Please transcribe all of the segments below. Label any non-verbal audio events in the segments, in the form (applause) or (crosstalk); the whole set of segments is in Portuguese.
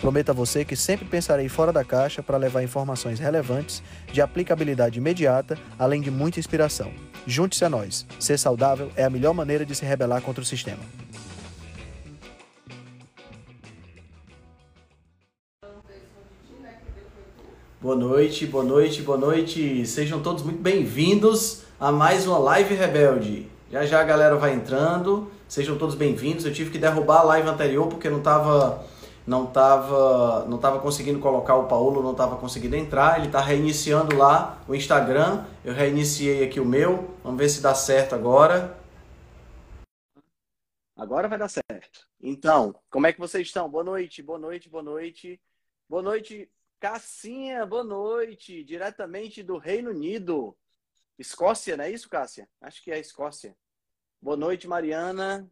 Prometo a você que sempre pensarei fora da caixa para levar informações relevantes, de aplicabilidade imediata, além de muita inspiração. Junte-se a nós. Ser saudável é a melhor maneira de se rebelar contra o sistema. Boa noite, boa noite, boa noite. Sejam todos muito bem-vindos a mais uma Live Rebelde. Já já a galera vai entrando. Sejam todos bem-vindos. Eu tive que derrubar a live anterior porque não estava não estava não tava conseguindo colocar o Paulo, não estava conseguindo entrar. Ele está reiniciando lá o Instagram. Eu reiniciei aqui o meu. Vamos ver se dá certo agora. Agora vai dar certo. Então, como é que vocês estão? Boa noite, boa noite, boa noite. Boa noite, Cassinha, boa noite. Diretamente do Reino Unido. Escócia, não é isso, Cássia? Acho que é Escócia. Boa noite, Mariana.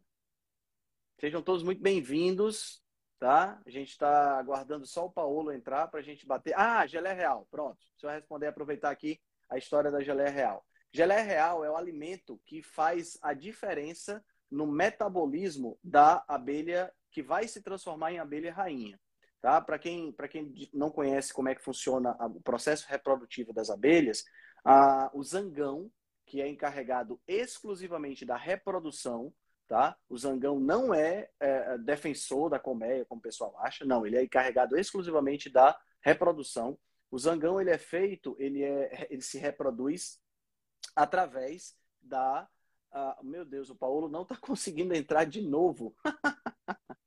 Sejam todos muito bem-vindos tá? A gente está aguardando só o Paulo entrar para a gente bater. Ah, gelé real, pronto. Deixa eu responder, aproveitar aqui a história da gelé real. Gelé real é o alimento que faz a diferença no metabolismo da abelha que vai se transformar em abelha rainha. Tá? Para quem, quem não conhece como é que funciona o processo reprodutivo das abelhas, a, o zangão, que é encarregado exclusivamente da reprodução, tá? O Zangão não é, é, defensor da colmeia, como o pessoal acha, não, ele é encarregado exclusivamente da reprodução. O Zangão ele é feito, ele, é, ele se reproduz através da. Meu Deus, o Paulo não está (laughs) conseguindo entrar de novo. (laughs)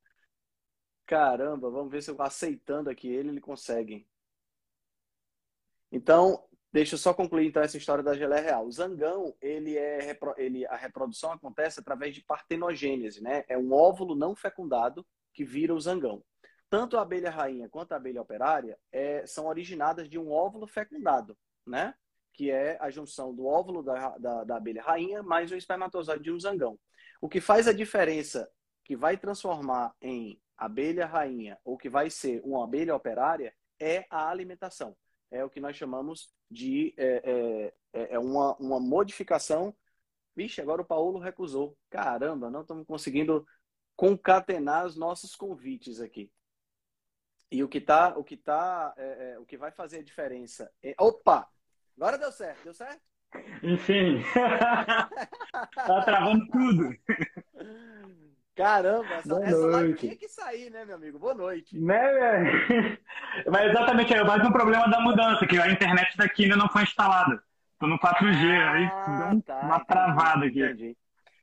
Caramba, vamos ver se eu aceitando aqui ele, ele consegue. Então, Deixa eu só concluir então essa história da geleia real. O zangão, ele é ele a reprodução acontece através de partenogênese, né? É um óvulo não fecundado que vira o zangão. Tanto a abelha rainha quanto a abelha operária é, são originadas de um óvulo fecundado, né? Que é a junção do óvulo da, da, da abelha rainha mais o espermatozoide de um zangão. O que faz a diferença que vai transformar em abelha rainha ou que vai ser uma abelha operária é a alimentação é o que nós chamamos de é, é, é, é uma, uma modificação. Vixe, agora o Paulo recusou. Caramba, não estamos conseguindo concatenar os nossos convites aqui. E o que tá, o que tá, é, é, o que vai fazer a diferença? É... Opa, agora deu certo, deu certo? Enfim, (laughs) tá travando tudo. (laughs) Caramba, essa, essa live tinha que sair, né, meu amigo? Boa noite. Né, (laughs) Mas exatamente, é mais um problema da mudança, que a internet daqui ainda não foi instalada. Tô no 4G, ah, aí deu tá, uma travada aqui. Entendi.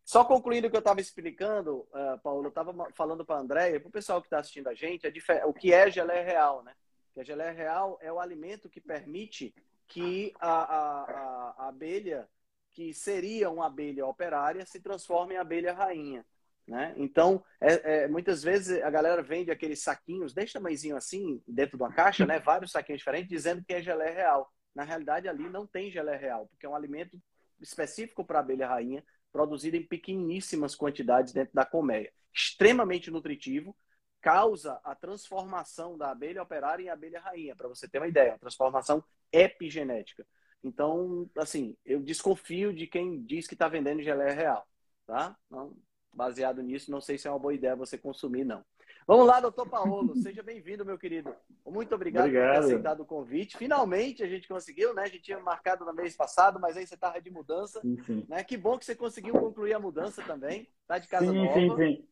Só concluindo o que eu estava explicando, uh, Paulo, eu estava falando para a Andréia, para o pessoal que está assistindo a gente, a o que é geleia real, né? Que a geleia real é o alimento que permite que a, a, a, a abelha, que seria uma abelha operária, se transforme em abelha rainha. Né? Então, é, é, muitas vezes a galera vende aqueles saquinhos desse tamanhozinho assim, dentro de uma caixa, né? vários saquinhos diferentes, dizendo que é gelé real. Na realidade, ali não tem gelé real, porque é um alimento específico para abelha rainha, produzido em pequeníssimas quantidades dentro da colmeia. Extremamente nutritivo, causa a transformação da abelha operária em abelha rainha, para você ter uma ideia, uma transformação epigenética. Então, assim, eu desconfio de quem diz que está vendendo gelé real, tá? Não, baseado nisso, não sei se é uma boa ideia você consumir, não. Vamos lá, doutor Paulo, (laughs) seja bem-vindo, meu querido. Muito obrigado, obrigado, por ter aceitado o convite. Finalmente a gente conseguiu, né? A gente tinha marcado no mês passado, mas aí você estava de mudança. Sim, sim. Né? Que bom que você conseguiu concluir a mudança também. Tá de casa sim, nova. Sim, sim,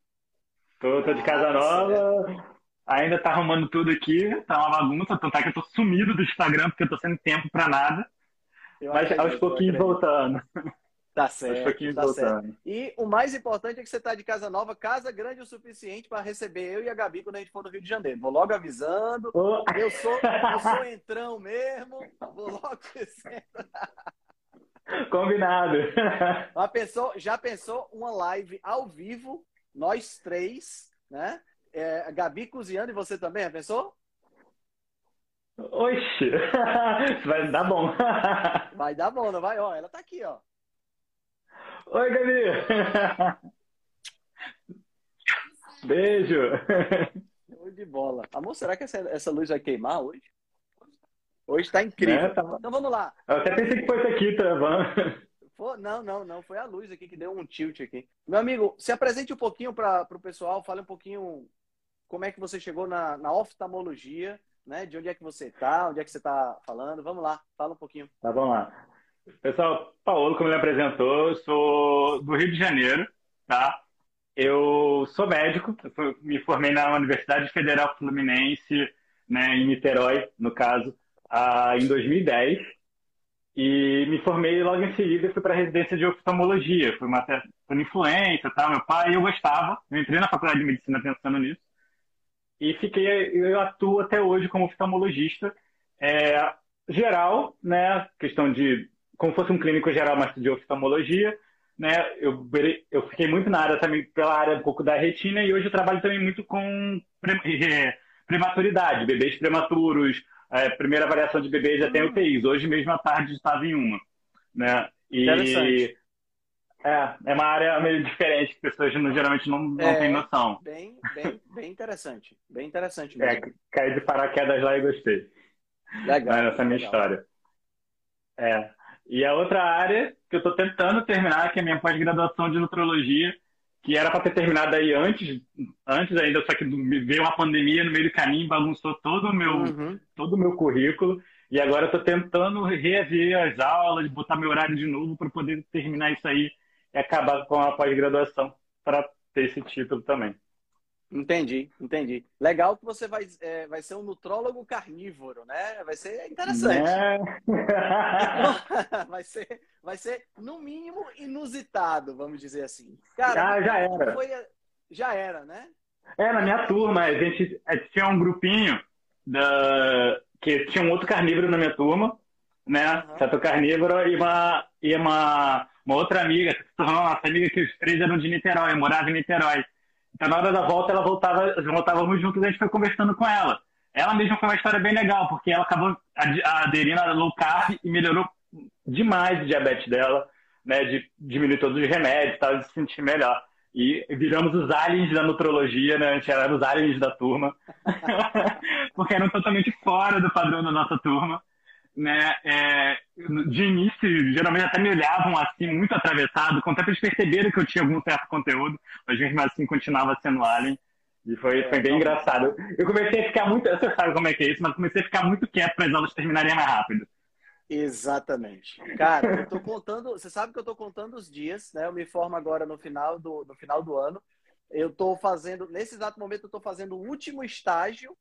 Tô, tô de casa ah, nova. Ainda tá arrumando tudo aqui, tá uma bagunça, tanto é que eu tô sumido do Instagram porque eu tô sem tempo para nada. Eu mas aos pouquinhos voltando. Tá certo, tá certo. E o mais importante é que você está de casa nova, casa grande o suficiente para receber eu e a Gabi quando a gente for no Rio de Janeiro. Vou logo avisando. Oh. Eu sou eu sou entrão mesmo. Vou logo. (laughs) Combinado. Já pensou, já pensou uma live ao vivo, nós três, né? É, Gabi cozinhando e você também, já pensou? Oxe! (laughs) Vai dar bom. Vai dar bom, não vai? Ó, ela tá aqui, ó. Oi, Gabi! (laughs) Beijo! Show de bola. Amor, será que essa, essa luz vai queimar hoje? Hoje tá incrível. É, tá... Então vamos lá. Eu até pensei que fosse aqui travando. Não, não, não. Foi a luz aqui que deu um tilt aqui. Meu amigo, se apresente um pouquinho para o pessoal, fale um pouquinho como é que você chegou na, na oftalmologia, né? De onde é que você está, onde é que você está falando. Vamos lá, fala um pouquinho. Tá, vamos lá. Pessoal, Paulo, como ele apresentou, eu sou do Rio de Janeiro, tá? Eu sou médico, me formei na Universidade Federal Fluminense, né, em Niterói, no caso, em 2010. E me formei logo em seguida fui para a residência de oftalmologia. Fui uma por influência, tá? Meu pai, eu gostava. Eu entrei na faculdade de medicina pensando nisso. E fiquei, eu atuo até hoje como oftalmologista é, geral, né? Questão de como fosse um clínico geral, mas de oftalmologia, né? Eu, eu fiquei muito na área também, pela área um pouco da retina, e hoje eu trabalho também muito com é, prematuridade, bebês prematuros, é, primeira avaliação de bebês já tem UTIs. Hoje mesmo à tarde estava em uma, né? E é, é uma área meio diferente que pessoas geralmente não, não é, têm noção. Bem, bem, bem interessante. Bem interessante é, mesmo. É, caí de paraquedas lá e gostei. Legal. Essa é a minha legal. história. É. E a outra área que eu estou tentando terminar, que é a minha pós-graduação de nutrologia, que era para ter terminado aí antes, antes ainda, só que veio uma pandemia no meio do caminho, bagunçou todo o meu, uhum. todo o meu currículo. E agora estou tentando rever as aulas, botar meu horário de novo para poder terminar isso aí e acabar com a pós-graduação para ter esse título também. Entendi, entendi. Legal que você vai, é, vai ser um nutrólogo carnívoro, né? Vai ser interessante. É. (laughs) vai, ser, vai ser, no mínimo, inusitado, vamos dizer assim. Cara, já, já era. Foi, já era, né? É, na minha turma, a gente, tinha um grupinho da, que tinha um outro carnívoro na minha turma, né? Uhum. Certo carnívoro e uma, e uma, uma outra amiga, nossa amiga, que os três eram de Niterói, morava em Niterói. Então, na hora da volta, ela voltava, voltávamos juntos e a gente foi conversando com ela. Ela mesma foi uma história bem legal, porque ela acabou aderindo a low carb e melhorou demais o diabetes dela, né? De diminuir todos os remédios, tal, de se sentir melhor. E viramos os aliens da nutrologia, né? A gente era os aliens da turma, (laughs) porque eram totalmente fora do padrão da nossa turma né, é, de início, geralmente até me olhavam assim, muito atravessado, quando até eles perceberam que eu tinha algum certo conteúdo, mas mesmo assim continuava sendo Alien. E foi, é, foi bem engraçado. Eu comecei a ficar muito. Você sabe como é que é isso, mas comecei a ficar muito quieto para as aulas terminarem mais rápido. Exatamente. Cara, eu tô contando. Você sabe que eu tô contando os dias, né? Eu me formo agora no final do, no final do ano. Eu tô fazendo, nesse exato momento, eu tô fazendo o último estágio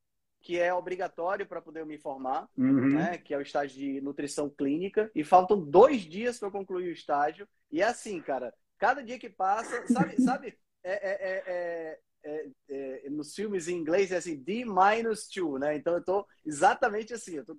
que é obrigatório para poder me formar, uhum. né? Que é o estágio de nutrição clínica. E faltam dois dias para eu concluir o estágio. E é assim, cara, cada dia que passa, sabe, (laughs) sabe? É, é, é, é, nos filmes em inglês é assim, D minus two, né? Então eu tô exatamente assim, eu tô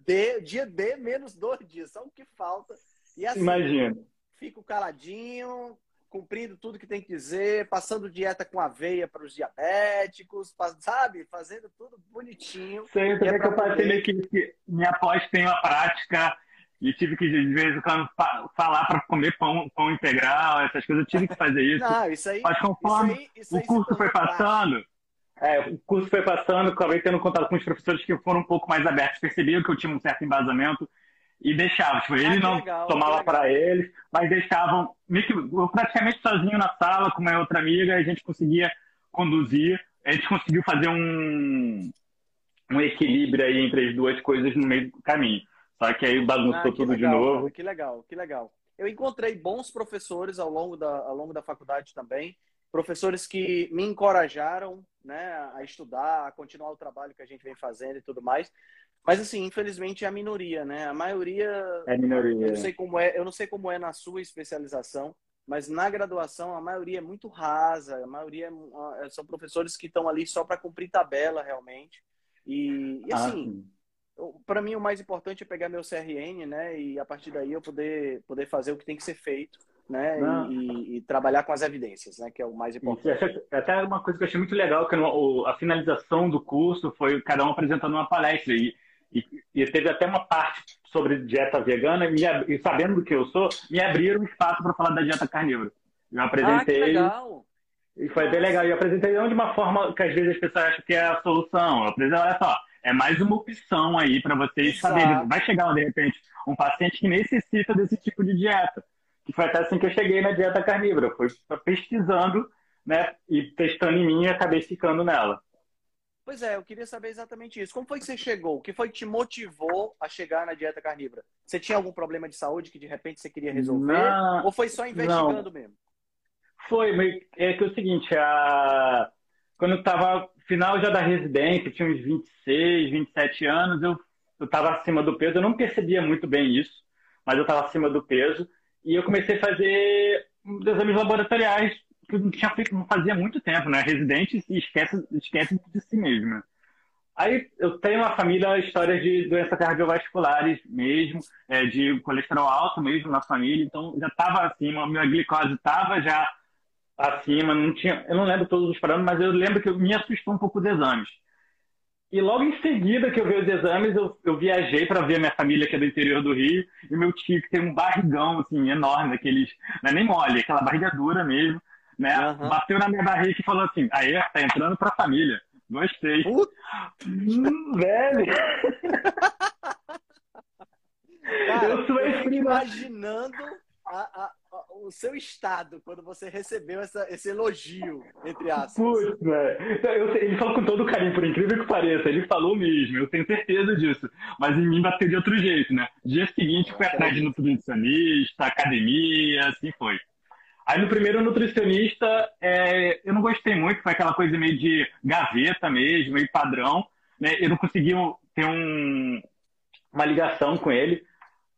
D, dia D menos dois dias, só o que falta. E assim, Imagina. Fico caladinho, cumprindo tudo que tem que dizer, passando dieta com aveia para os diabéticos, sabe? Fazendo tudo bonitinho. Sei, também é que eu passei meio que minha pós tem uma prática e tive que, de vez em quando, falar para comer pão, pão integral, essas coisas, eu tive que fazer (laughs) isso. Não, isso aí. Mas conforme isso aí, isso o curso foi passando, é, o curso foi passando, acabei tendo contato com os professores que foram um pouco mais abertos, percebiam que eu tinha um certo embasamento e deixavam. Tipo, ele ah, não legal, tomava para eles, mas deixavam eu praticamente sozinho na sala com uma outra amiga, a gente conseguia conduzir, a gente conseguiu fazer um, um equilíbrio aí entre as duas coisas no meio do caminho. Só que aí bagunçou ah, tudo legal, de novo. Que legal, que legal. Eu encontrei bons professores ao longo da, ao longo da faculdade também, professores que me encorajaram né, a estudar, a continuar o trabalho que a gente vem fazendo e tudo mais. Mas assim, infelizmente é a minoria, né? A maioria. É minoria. Eu não sei como é, eu não sei como é na sua especialização, mas na graduação a maioria é muito rasa, a maioria é, são professores que estão ali só para cumprir tabela realmente. E, e ah, assim, ah, para mim o mais importante é pegar meu CRN, né? E a partir daí eu poder poder fazer o que tem que ser feito. Né? E, e, trabalhar com as evidências, né? Que é o mais importante. Até uma coisa que eu achei muito legal, que a finalização do curso foi cada um apresentando uma palestra. E E, e teve até uma parte sobre dieta vegana, e, e sabendo do que eu sou, me abriram espaço para falar da dieta carnívora. Eu apresentei. Ah, que legal. E foi bem legal. E eu apresentei não de uma forma que às vezes as pessoas acham que é a solução. Eu apresentei, olha só, é mais uma opção aí para vocês saberem. Vai chegar, de repente, um paciente que necessita desse tipo de dieta. Que foi até assim que eu cheguei na dieta carnívora. Eu fui pesquisando, né, e testando em mim e acabei ficando nela. Pois é, eu queria saber exatamente isso. Como foi que você chegou? O que foi que te motivou a chegar na dieta carnívora? Você tinha algum problema de saúde que de repente você queria resolver? Não, ou foi só investigando não. mesmo? Foi, é que é o seguinte, a... quando eu estava final já da residência, tinha uns 26, 27 anos, eu estava acima do peso, eu não percebia muito bem isso, mas eu estava acima do peso, e eu comecei a fazer exames laboratoriais que não tinha feito, não fazia muito tempo, né? Residente esquece, esquece de si mesmo. Aí eu tenho uma família, histórias de doenças cardiovasculares mesmo, é, de colesterol alto mesmo na família, então já estava acima, minha glicose estava já acima, não tinha, eu não lembro todos os parâmetros, mas eu lembro que eu me assustou um pouco os exames. E logo em seguida que eu vi os exames, eu, eu viajei para ver a minha família que é do interior do Rio, e meu tio que tem um barrigão assim enorme, aqueles, não é nem mole, aquela barriga dura mesmo, né? Uhum. Bateu na minha barriga e falou assim: aí, tá entrando pra família. Gostei. Hum, velho! Cara, eu fico imaginando a, a, a, o seu estado quando você recebeu essa, esse elogio, entre aspas. Putz, velho. Ele falou com todo carinho, por incrível que pareça. Ele falou mesmo, eu tenho certeza disso. Mas em mim bateu de outro jeito, né? Dia seguinte, fui atrás de nutricionista, academia, assim foi. Aí no primeiro nutricionista, é, eu não gostei muito, foi aquela coisa meio de gaveta mesmo, meio padrão. Né? Eu não consegui ter um, uma ligação com ele.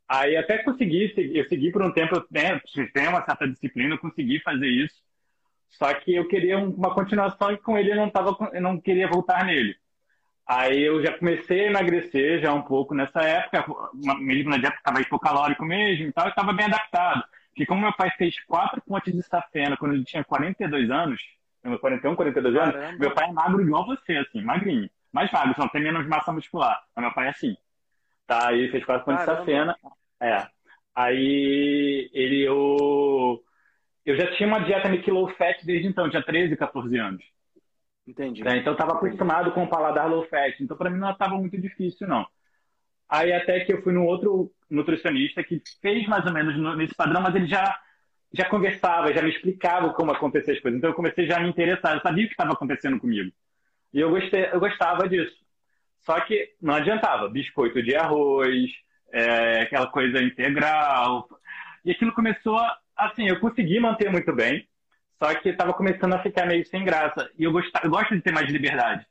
Aí até consegui, eu segui por um tempo, né, tem uma certa disciplina, eu consegui fazer isso. Só que eu queria uma continuação e com ele eu não, tava, eu não queria voltar nele. Aí eu já comecei a emagrecer já um pouco nessa época, mesmo na dieta estava hipocalórico mesmo e tal, eu estava bem adaptado. Que como meu pai fez quatro pontes de safena quando ele tinha 42 anos, 41, 42 anos, Caramba. meu pai é magro igual você, assim, magrinho. Mais magro, só tem menos massa muscular. Mas meu pai é assim. Tá, ele fez quatro pontes de safena. É. Aí ele, eu, eu já tinha uma dieta meio low fat desde então, tinha 13, 14 anos. Entendi. É, então eu estava acostumado com o paladar low fat. Então para mim não estava muito difícil, não. Aí até que eu fui num outro nutricionista que fez mais ou menos nesse padrão, mas ele já já conversava, já me explicava como acontecer as coisas. Então eu comecei já a me interessar, eu sabia o que estava acontecendo comigo. E eu, gostei, eu gostava disso. Só que não adiantava. Biscoito de arroz, é, aquela coisa integral. E aquilo começou, a, assim, eu consegui manter muito bem, só que estava começando a ficar meio sem graça. E eu, gostava, eu gosto de ter mais liberdade.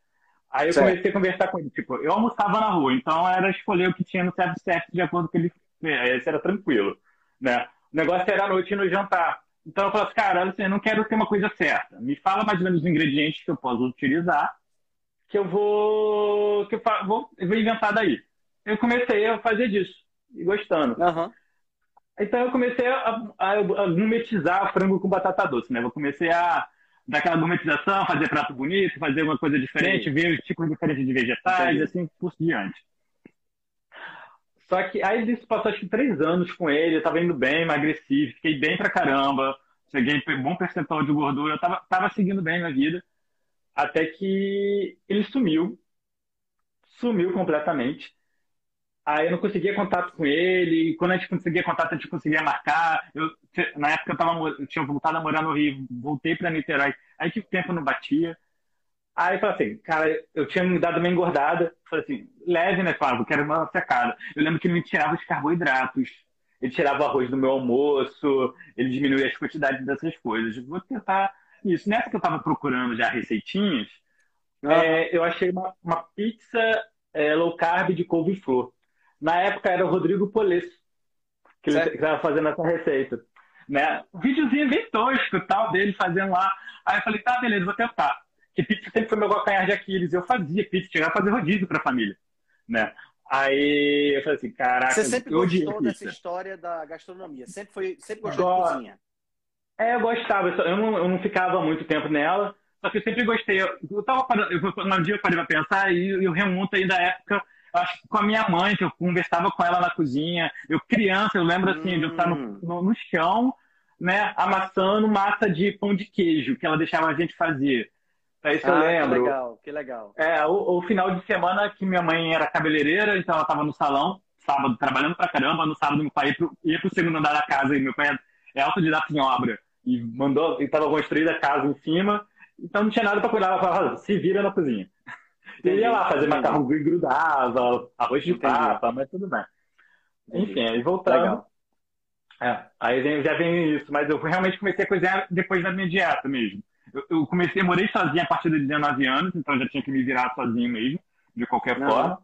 Aí eu certo. comecei a conversar com ele. Tipo, eu almoçava na rua, então era escolher o que tinha no self-service de acordo com ele. Esse era tranquilo, né? O negócio era à noite no jantar. Então eu falei assim, cara, assim, eu não quero ter uma coisa certa. Me fala mais ou menos os ingredientes que eu posso utilizar, que eu vou, que eu vou, eu vou inventar daí. Eu comecei a fazer disso, e gostando. Uhum. Então eu comecei a, a, a gourmetizar frango com batata doce, né? Eu comecei a daquela gourmetização, fazer prato bonito, fazer uma coisa diferente, Sim. ver os tipos diferentes de vegetais, e assim por diante. Só que aí isso passou acho que três anos com ele, eu tava indo bem, emagreci, fiquei bem pra caramba, cheguei bom percentual de gordura, eu tava, tava seguindo bem na vida, até que ele sumiu, sumiu completamente. Aí eu não conseguia contato com ele. E quando a gente conseguia contato, a gente conseguia marcar. Eu, na época eu, tava, eu tinha voltado a morar no Rio, voltei para Niterói. Aí que tempo não batia. Aí eu falei assim, cara, eu tinha me dado uma engordada. Falei assim, leve, né, Flávio? Quero uma secada. Eu lembro que ele me tirava os carboidratos. Ele tirava o arroz do meu almoço. Ele diminuía as quantidades dessas coisas. Vou tentar isso. Nessa que eu tava procurando já receitinhas, ah. é, eu achei uma, uma pizza é, low carb de couve-flor. Na época era o Rodrigo Polesso que ele estava fazendo essa receita. Né? Um videozinho bem tosco tal, dele fazendo lá. Aí eu falei, tá, beleza, vou tentar. Que pizza sempre foi meu calcanhar de Aquiles. Eu fazia pizza, chegava a fazer rodízio para a família. Né? Aí eu falei assim, caraca. Você sempre gostou dessa história da gastronomia? Sempre, foi, sempre gostou Go... de cozinha? É, eu gostava. Eu não, eu não ficava muito tempo nela, só que eu sempre gostei. Eu, eu tava parando, eu, um dia eu parei pra pensar e eu remonto aí da época acho que com a minha mãe, que eu conversava com ela na cozinha. Eu criança, eu lembro assim, hum. de eu estar no, hum. no, no chão, né, amassando massa de pão de queijo, que ela deixava a gente fazer. É isso ah, eu lembro. Que legal, que legal. É, o, o, final de semana que minha mãe era cabeleireira, então ela estava no salão, sábado, trabalhando pra caramba. No sábado, meu pai ia pro, ia pro segundo andar da casa e meu pai é autodidata em obra. E mandou, e estava construída a casa em cima, então não tinha nada para cuidar. Ela falava, se vira na cozinha. E ia lá fazer macarrão e grudava, arroz de Entendi. papa, mas tudo bem. Entendi. Enfim, aí voltando. É, aí já vem isso, mas eu realmente comecei a cozinhar depois da minha dieta mesmo. Eu, eu comecei, morei sozinho a partir de 19 anos, então já tinha que me virar sozinho mesmo, de qualquer não. forma.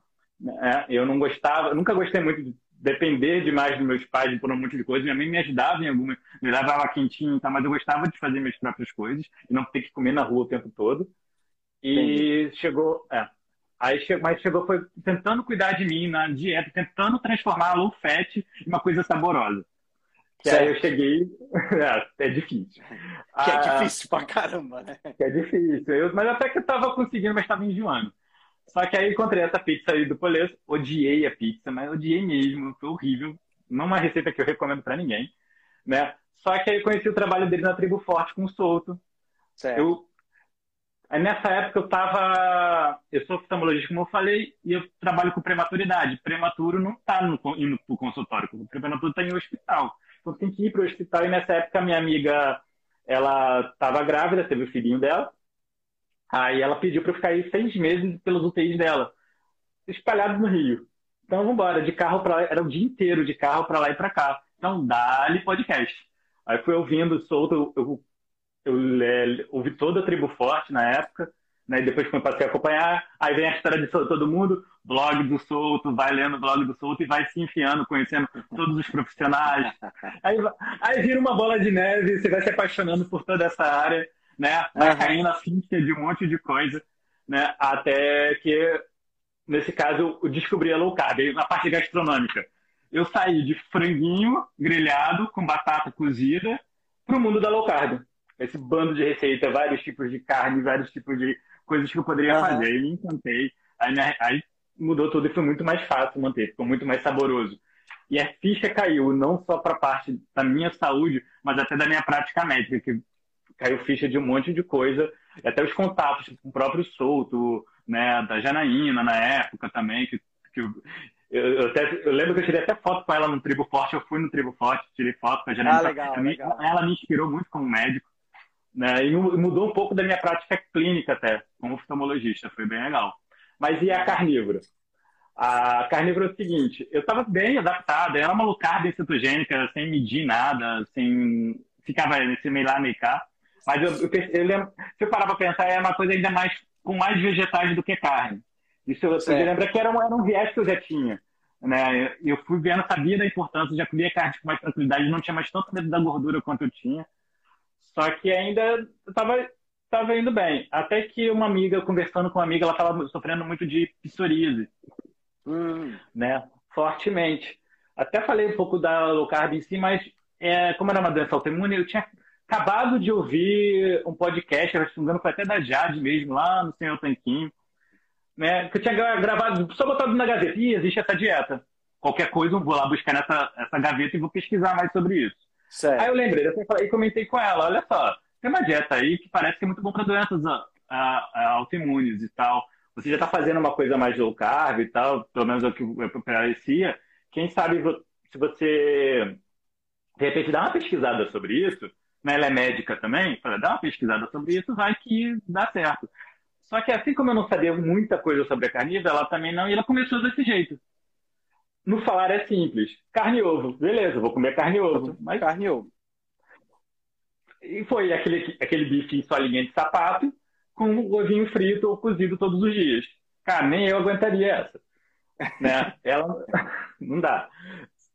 É, eu não gostava, nunca gostei muito de depender demais dos meus pais por um monte de coisa. Minha mãe me ajudava em alguma, me levava quentinho, tá, mas eu gostava de fazer minhas próprias coisas e não ter que comer na rua o tempo todo. E Entendi. chegou, é, Aí, mas chegou, foi tentando cuidar de mim na dieta, tentando transformar a low fat em uma coisa saborosa. Que aí eu cheguei. (laughs) É, é difícil. Que é ah, difícil pra caramba, né? Que é difícil. Eu, mas até que eu tava conseguindo, mas tava enjoando. Só que aí encontrei essa pizza aí do Polesso, odiei a pizza, mas odiei mesmo, foi horrível. Não uma receita que eu recomendo para ninguém, né? Só que aí conheci o trabalho dele na Tribo Forte com o Solto. Certo. Eu, aí nessa época eu tava. Eu sou oftalmologista, como eu falei, e eu trabalho com prematuridade. Prematuro não tá no, indo pro consultório, o prematuro tá em hospital. Então tem que ir pro hospital. E nessa época minha amiga, ela tava grávida, teve o filhinho dela. Aí ela pediu para eu ficar aí seis meses pelos UTIs dela, espalhados no Rio. Então vamos embora, de carro para lá, era o dia inteiro de carro para lá e para cá. Então dá-lhe podcast. Aí fui ouvindo solto, eu, eu, eu, ouvi toda a Tribo Forte na época, né? E depois que eu passei a acompanhar, aí vem a história de todo mundo, blog do Solto, vai lendo blog do Solto e vai se enfiando, conhecendo todos os profissionais. (laughs) Aí, aí vira uma bola de neve, você vai se apaixonando por toda essa área né? Vai uhum. caindo a ficha de um monte de coisa, né? Até que, nesse caso, eu descobri a low carb, na parte gastronômica. Eu saí de franguinho grelhado com batata cozida para o mundo da low carb. Esse bando de receita, vários tipos de carne, vários tipos de coisas que eu poderia uhum. fazer. E me encantei. Aí, aí mudou tudo e foi muito mais fácil manter, ficou muito mais saboroso. E a ficha caiu não só para a parte da minha saúde, mas até da minha prática médica, que caiu ficha de um monte de coisa, até os contatos com o próprio Souto, né, da Janaína na época também, que, que eu, eu, até, eu lembro que eu tirei até foto com ela no Tribo Forte, eu fui no Tribo Forte, tirei foto com a Janaína. Ah, legal, legal. Ela me inspirou muito como médico, né, e mudou um pouco da minha prática clínica até, como oftalmologista, foi bem legal. Mas e a carnívora? A carnívora é o seguinte, eu estava bem adaptada, era uma carb cetogênica, sem medir nada, sem ficava nesse meio lá, meio cá. Mas eu, eu, eu lembro, se eu parar para pensar, é uma coisa ainda mais com mais vegetais do que carne. Isso eu, eu lembro que era um, era um viés que eu já tinha. Né? Eu fui vendo, sabia da importância, já comia carne com mais tranquilidade, não tinha mais tanto medo da gordura quanto eu tinha. Só que ainda estava tava indo bem. Até que uma amiga, conversando com uma amiga, ela estava sofrendo muito de psoríase. Hum. Né? Fortemente. Até falei um pouco da low carb em si, mas é, como era uma doença autoimune, eu tinha acabado de ouvir um podcast, que engano foi até da Jade mesmo, lá no Senhor Tanquinho, né? Que eu tinha gravado, só botado na gaveta, e existe essa dieta. Qualquer coisa, eu vou lá buscar nessa essa gaveta e vou pesquisar mais sobre isso. Certo. Aí eu lembrei, eu comentei com ela, olha só, tem uma dieta aí que parece que é muito bom para doenças a, a, a autoimunes e tal. Você já está fazendo uma coisa mais low carb e tal, pelo menos é o que parecia. Quem sabe se você, de repente, dá uma pesquisada sobre isso, né, ela é médica também, falei, dá uma pesquisada sobre isso, vai que dá certo. Só que assim como eu não sabia muita coisa sobre a carnívora, ela também não, e ela começou desse jeito. No falar é simples, carne e ovo, beleza, vou comer carne e ovo. Mas... Carne e ovo. E foi aquele, aquele bife em solinha de sapato, com um ovinho frito ou cozido todos os dias. Cara, nem eu aguentaria essa. Né? (laughs) Ela não dá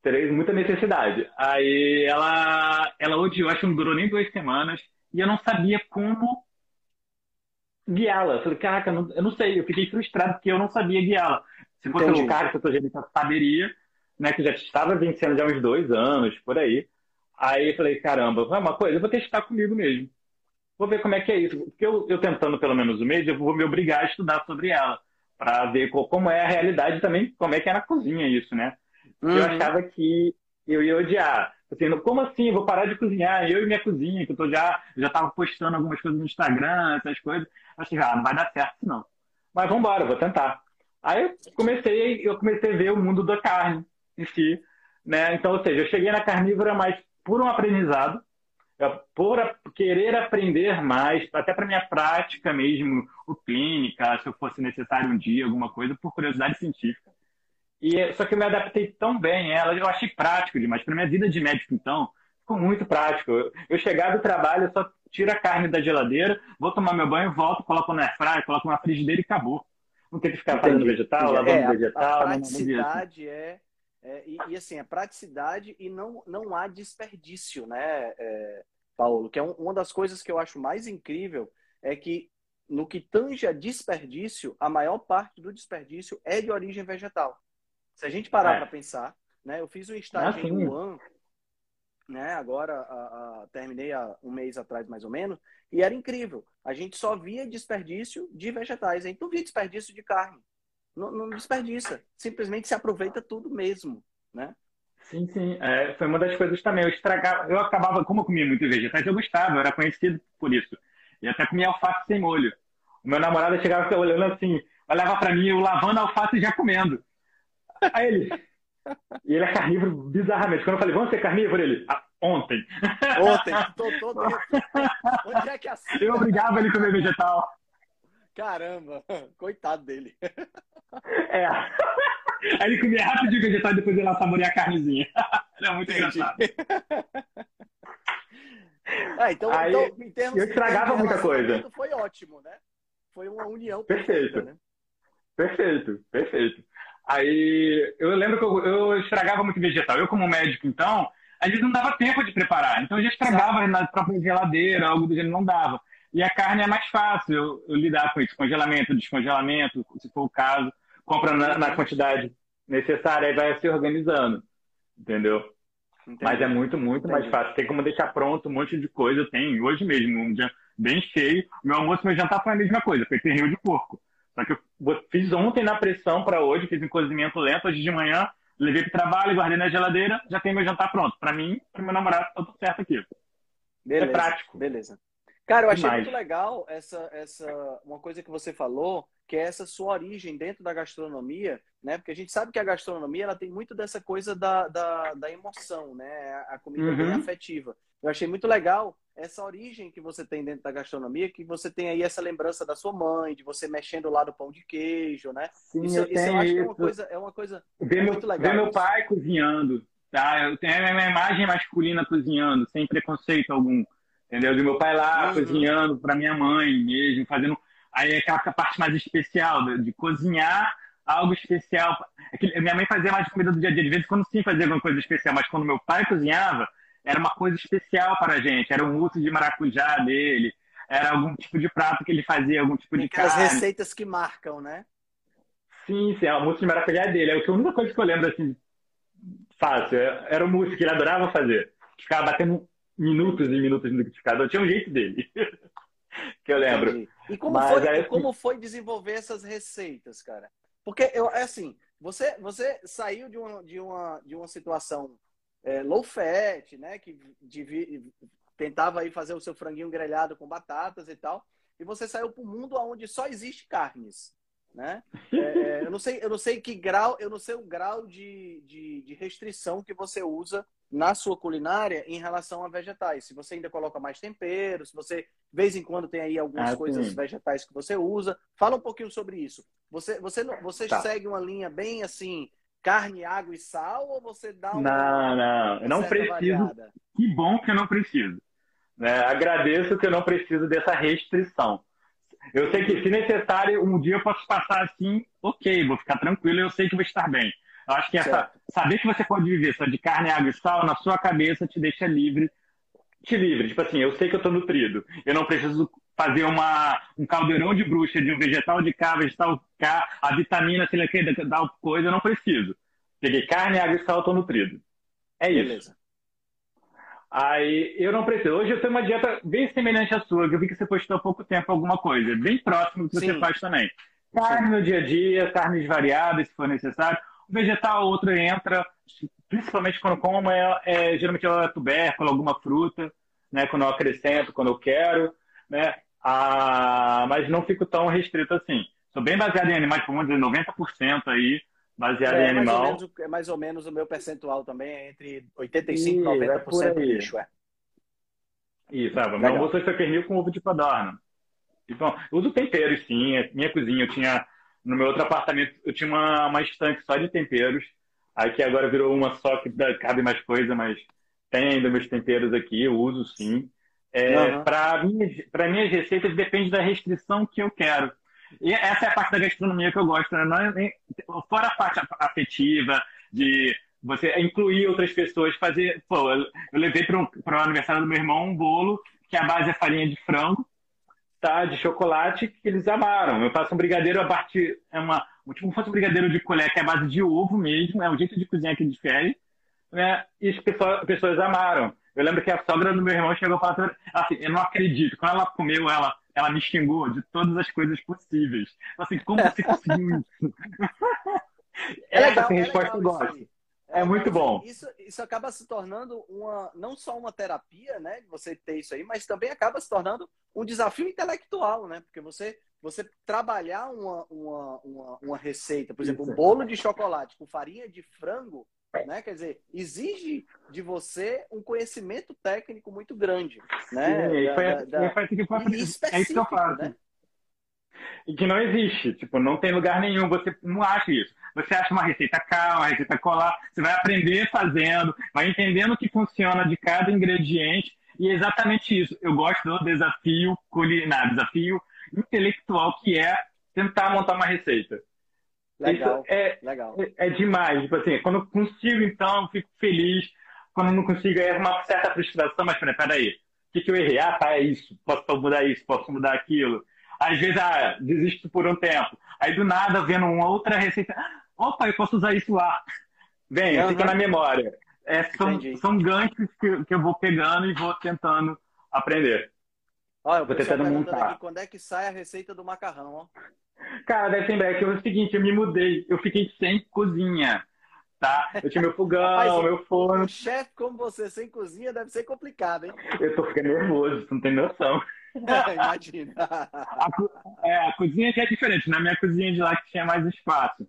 terei muita necessidade. Aí ela, ela odiou, acho que não durou nem duas semanas, e eu não sabia como guiá-la. Falei, caraca, eu não sei, eu fiquei frustrado porque eu não sabia guiá-la. Se fosse Entendi. um cara cetogênico, saberia, né, que já estava vencendo já uns dois anos, por aí. Aí eu falei, caramba, vai uma coisa, eu vou testar comigo mesmo. Vou ver como é que é isso. Porque eu, eu tentando pelo menos um mês, eu vou me obrigar a estudar sobre ela para ver como é a realidade também, como é que é na cozinha isso, né? Uhum. Eu achava que eu ia odiar. Assim, como assim? Vou parar de cozinhar, eu e minha cozinha, que eu tô já, já tava postando algumas coisas no Instagram, essas coisas. Eu achei, ah, não vai dar certo não. Mas vamos embora, vou tentar. Aí eu comecei, eu comecei a ver o mundo da carne em si, né? Então, ou seja, eu cheguei na carnívora mais por um aprendizado, por querer aprender mais, até para minha prática mesmo, o clínica, se eu fosse necessário um dia, alguma coisa, por curiosidade científica. E só que eu me adaptei tão bem a ela, eu achei prático demais. Para minha vida de médico, então, ficou muito prático. Eu, eu chegar do trabalho, só tiro a carne da geladeira, vou tomar meu banho, volto, coloco na airfryer, coloco na frigideira e acabou. Não tem que ficar Entendi. fazendo vegetal, lavando é, vegetal. A praticidade é, é e, e, assim, a praticidade e não, não há desperdício, né, é, Paulo? Que é um, uma das coisas que eu acho mais incrível é que no que tange a desperdício, a maior parte do desperdício é de origem vegetal. Se a gente parar é. para pensar, né? Eu fiz um estágio ah, em Wuhan, né? Agora a, a, terminei há um mês atrás mais ou menos, e era incrível. A gente só via desperdício de vegetais, a gente via desperdício de carne. Não, não desperdiça, simplesmente se aproveita tudo mesmo, né? Sim, sim. É, foi uma das coisas também. Eu estragava, eu acabava, como eu comia muito vegetais, eu gostava, eu era conhecido por isso. E até comia alface sem molho. O meu namorado chegava olhando assim, olhava para mim, eu lavando alface e já comendo. Aí ele. E ele é carnívoro bizarramente. Quando eu falei, vamos ser carnívoro, ele. Ah, ontem. Ontem, tô todo. (laughs) Onde é que é assim? Eu obrigava ele a comer vegetal. Caramba, (laughs) coitado dele. É. Aí ele comia rapidinho vegetal e depois ele saborear a carnezinha. (laughs) Era muito Entendi. engraçado. Ah, então, Aí, então, em termos eu estragava muita coisa. Foi ótimo, né? Foi uma união perfeita, perfeito. Né? Perfeito, perfeito. Aí eu lembro que eu, eu, estragava muito vegetal. Eu, como médico, então, às vezes não dava tempo de preparar. Então eu já estragava na própria geladeira, algo do gênero não dava. E a carne é mais fácil eu, eu lidar com isso, congelamento, descongelamento, se for o caso. Compra na, na quantidade necessária e vai se organizando. Entendeu? Entendi. Mas é muito, muito Entendi. mais fácil. Tem como deixar pronto um monte de coisa. Tenho hoje mesmo, um dia bem cheio. Meu almoço e meu jantar foi a mesma coisa, foi pernil de porco. Só que eu fiz ontem na pressão para hoje, fiz um cozimento lento hoje de manhã, levei para o trabalho, guardei na geladeira, já tem meu jantar pronto. Para mim, para meu namorado, tá tudo certo aqui. Beleza, é prático. Beleza. Cara, eu achei Demais. muito legal essa, essa uma coisa que você falou, que é essa sua origem dentro da gastronomia, né? Porque a gente sabe que a gastronomia ela tem muito dessa coisa da, da, da emoção, né? A comida uhum. bem afetiva. Eu achei muito legal essa origem que você tem dentro da gastronomia, que você tem aí essa lembrança da sua mãe, de você mexendo lá do pão de queijo, né? Sim, isso eu, isso eu acho isso. que é uma coisa, é uma coisa ver muito meu, legal. Ver meu pai cozinhando, tá? Eu tenho a minha imagem masculina cozinhando, sem preconceito algum, entendeu? De meu pai lá uhum. cozinhando para minha mãe mesmo, fazendo aí é aquela parte mais especial de, de cozinhar algo especial. É minha mãe fazia mais comida do dia a dia, de vez em quando sim fazia alguma coisa especial, mas quando meu pai cozinhava, era uma coisa especial para a gente. Era o mousse de maracujá dele, era algum tipo de prato que ele fazia, algum tipo de Aquelas carne. receitas que marcam, né? Sim, sim, é o mousse de maracujá dele. É a única coisa que eu lembro assim, fácil. Era o mousse que ele adorava fazer. Ficava batendo minutos e minutos no liquidificador. Tinha um jeito dele. (laughs) que eu lembro. Entendi. E como, Mas, foi, aí, como foi desenvolver essas receitas, cara? Porque eu, é assim, você, você saiu de uma, de uma, de uma situação é, low fat, né? Que de, tentava aí fazer o seu franguinho grelhado com batatas e tal. E você saiu para um mundo onde só existe carnes, né? É, é, eu não sei, eu não sei que grau, eu não sei o grau de, de, de, restrição que você usa na sua culinária em relação a vegetais. Se você ainda coloca mais tempero, se você de vez em quando tem aí algumas ah, coisas sim. vegetais que você usa, fala um pouquinho sobre isso. Você você você tá. segue uma linha bem assim carne, água e sal ou você dá uma. Não, não, eu não preciso. Variada? Que bom que eu não preciso. É, agradeço que eu não preciso dessa restrição. Eu sei que, se necessário, um dia eu posso passar assim, ok, vou ficar tranquilo, eu sei que vou estar bem. Eu acho que essa, saber que você pode viver só de carne, água e sal, na sua cabeça te deixa livre. Te livre. Tipo assim, eu sei que eu estou nutrido. Eu não preciso fazer uma, um caldeirão de bruxa de um vegetal de cá, vegetal cá, a vitamina, sei lá que, da coisa, eu não preciso. Peguei carne, água e sal, estou nutrido. É Beleza. isso. Aí eu não preciso. Hoje eu tenho uma dieta bem semelhante à sua, que eu vi que você postou há pouco tempo alguma coisa, bem próximo do que Sim. você faz também. Carne Sim. no dia a dia, carnes variadas, se for necessário. O vegetal, outro entra, principalmente quando como, é, é geralmente é tubérculo, alguma fruta, né? Quando eu acrescento, quando eu quero, né? Ah, mas não fico tão restrito assim. Sou bem baseado em animais, vamos dizer, 90% aí, baseado é, em animal. Mais menos, é mais ou menos o meu percentual também, é entre 85% e 90% é bicho, é. Isso, sabe? Meu almoço foi pernil com ovo de codorna. Então, uso temperos, sim. É minha cozinha, eu tinha. No meu outro apartamento, eu tinha uma, uma estante só de temperos. Aí que agora virou uma só que cabe mais coisa, mas tem ainda meus temperos aqui, eu uso sim. É, uhum. Para minhas, minhas receitas depende da restrição que eu quero. E essa é a parte da gastronomia que eu gosto, né? Não é, fora a parte afetiva, de você incluir outras pessoas, fazer. Pô, eu, levei para o aniversário do meu irmão um bolo que a base é farinha de frango, tá? De chocolate, que eles amaram. Eu faço um brigadeiro a partir. É uma, tipo, como fosse um brigadeiro de colher, que é a base de ovo mesmo, é um jeito de cozinhar que difere, né? E as pessoas, pessoas amaram. Eu lembro que a sogra do meu irmão chegou e falou assim, eu não acredito. Quando ela comeu, ela, ela me xingou de todas as coisas possíveis. Assim, como você conseguiu isso? É Essa legal, é resposta eu gosto. É, muito bom. Isso, isso acaba se tornando uma, não só uma terapia, né? Você ter isso aí, mas também acaba se tornando um desafio intelectual, né? Porque você, você trabalhar uma, uma, uma, uma receita, por exemplo, um bolo de chocolate com farinha de frango, né? Quer dizer, exige de você um conhecimento técnico muito grande, né? Sim, da, foi, da, foi, que foi, e específico, é isso que eu faço. Né? E que não existe, tipo, não tem lugar nenhum, você não acha isso. Você acha uma receita cá, uma receita colar, você vai aprender fazendo, vai entendendo o que funciona de cada ingrediente, e é exatamente isso. Eu gosto do desafio culinário, desafio intelectual, que é tentar montar uma receita. Legal, é, legal. É, é, demais. Tipo assim, quando eu consigo, então, eu fico feliz. Quando eu não consigo, é uma certa frustração, mas peraí, o que, que eu errei? Ah, tá, é isso. Posso mudar isso, posso mudar aquilo. Às vezes, ah, desisto por um tempo. Aí, do nada, vendo uma outra receita, opa, eu posso usar isso lá. Vem, uhum. fica na memória. É, são, são ganchos que, que eu vou pegando e vou tentando aprender. Olha, eu vou tentando montar. Aqui, quando é que sai a receita do macarrão, ó? Cara, deve ser em breve. É o seguinte, eu me mudei. Eu fiquei sem cozinha, tá? Eu tinha meu fogão, Rapaz, meu forno. Um chefe como você sem cozinha deve ser complicado, hein? Eu tô ficando nervoso, você não tem noção. (laughs) Imagina. A, é, a cozinha aqui é diferente. Na minha cozinha de lá que tinha mais espaço.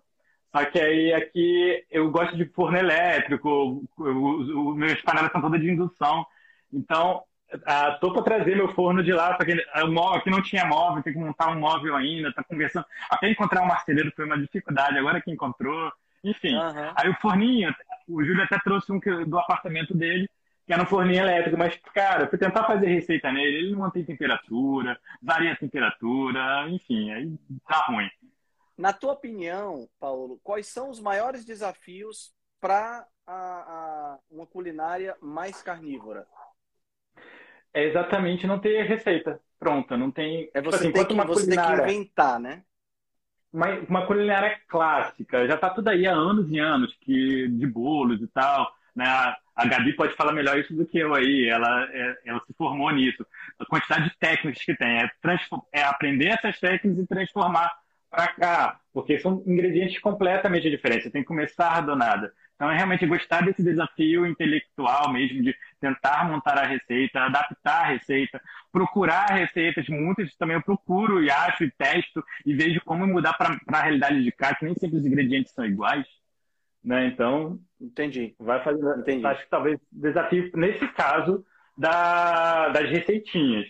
Só que aí aqui eu gosto de forno elétrico, os meus panelas são todas de indução. Então, ah, tô para trazer meu forno de lá, porque móvel aqui não tinha móvel, tem que montar um móvel ainda, tá conversando. Até encontrar um marceneiro foi uma dificuldade, agora que encontrou. Enfim, uhum. aí o forninho, o Júlio até trouxe um do apartamento dele, que era um forninho elétrico, mas, cara, fui tentar fazer receita nele, ele não mantém temperatura, varia a temperatura, enfim, aí tá ruim. Na tua opinião, Paulo, quais são os maiores desafios para uma culinária mais carnívora? É exatamente não ter receita pronta, não tem. É você, tipo assim, tem, que, uma você culinária, tem que inventar, né? Uma, uma culinária clássica, já está tudo aí há anos e anos, que, de bolos e tal. Né? A Gabi pode falar melhor isso do que eu aí, ela, é, ela se formou nisso. A quantidade de técnicas que tem, é, é aprender essas técnicas e transformar para cá, porque são ingredientes completamente diferentes. Você tem que começar do nada. Então, é realmente gostar desse desafio intelectual mesmo, de tentar montar a receita, adaptar a receita, procurar receitas. Muitas também eu procuro e acho e testo e vejo como mudar para a realidade de cá, que nem sempre os ingredientes são iguais. Né? Então, entendi. Vai fazer, entendi. acho que talvez desafio, nesse caso, da, das receitinhas.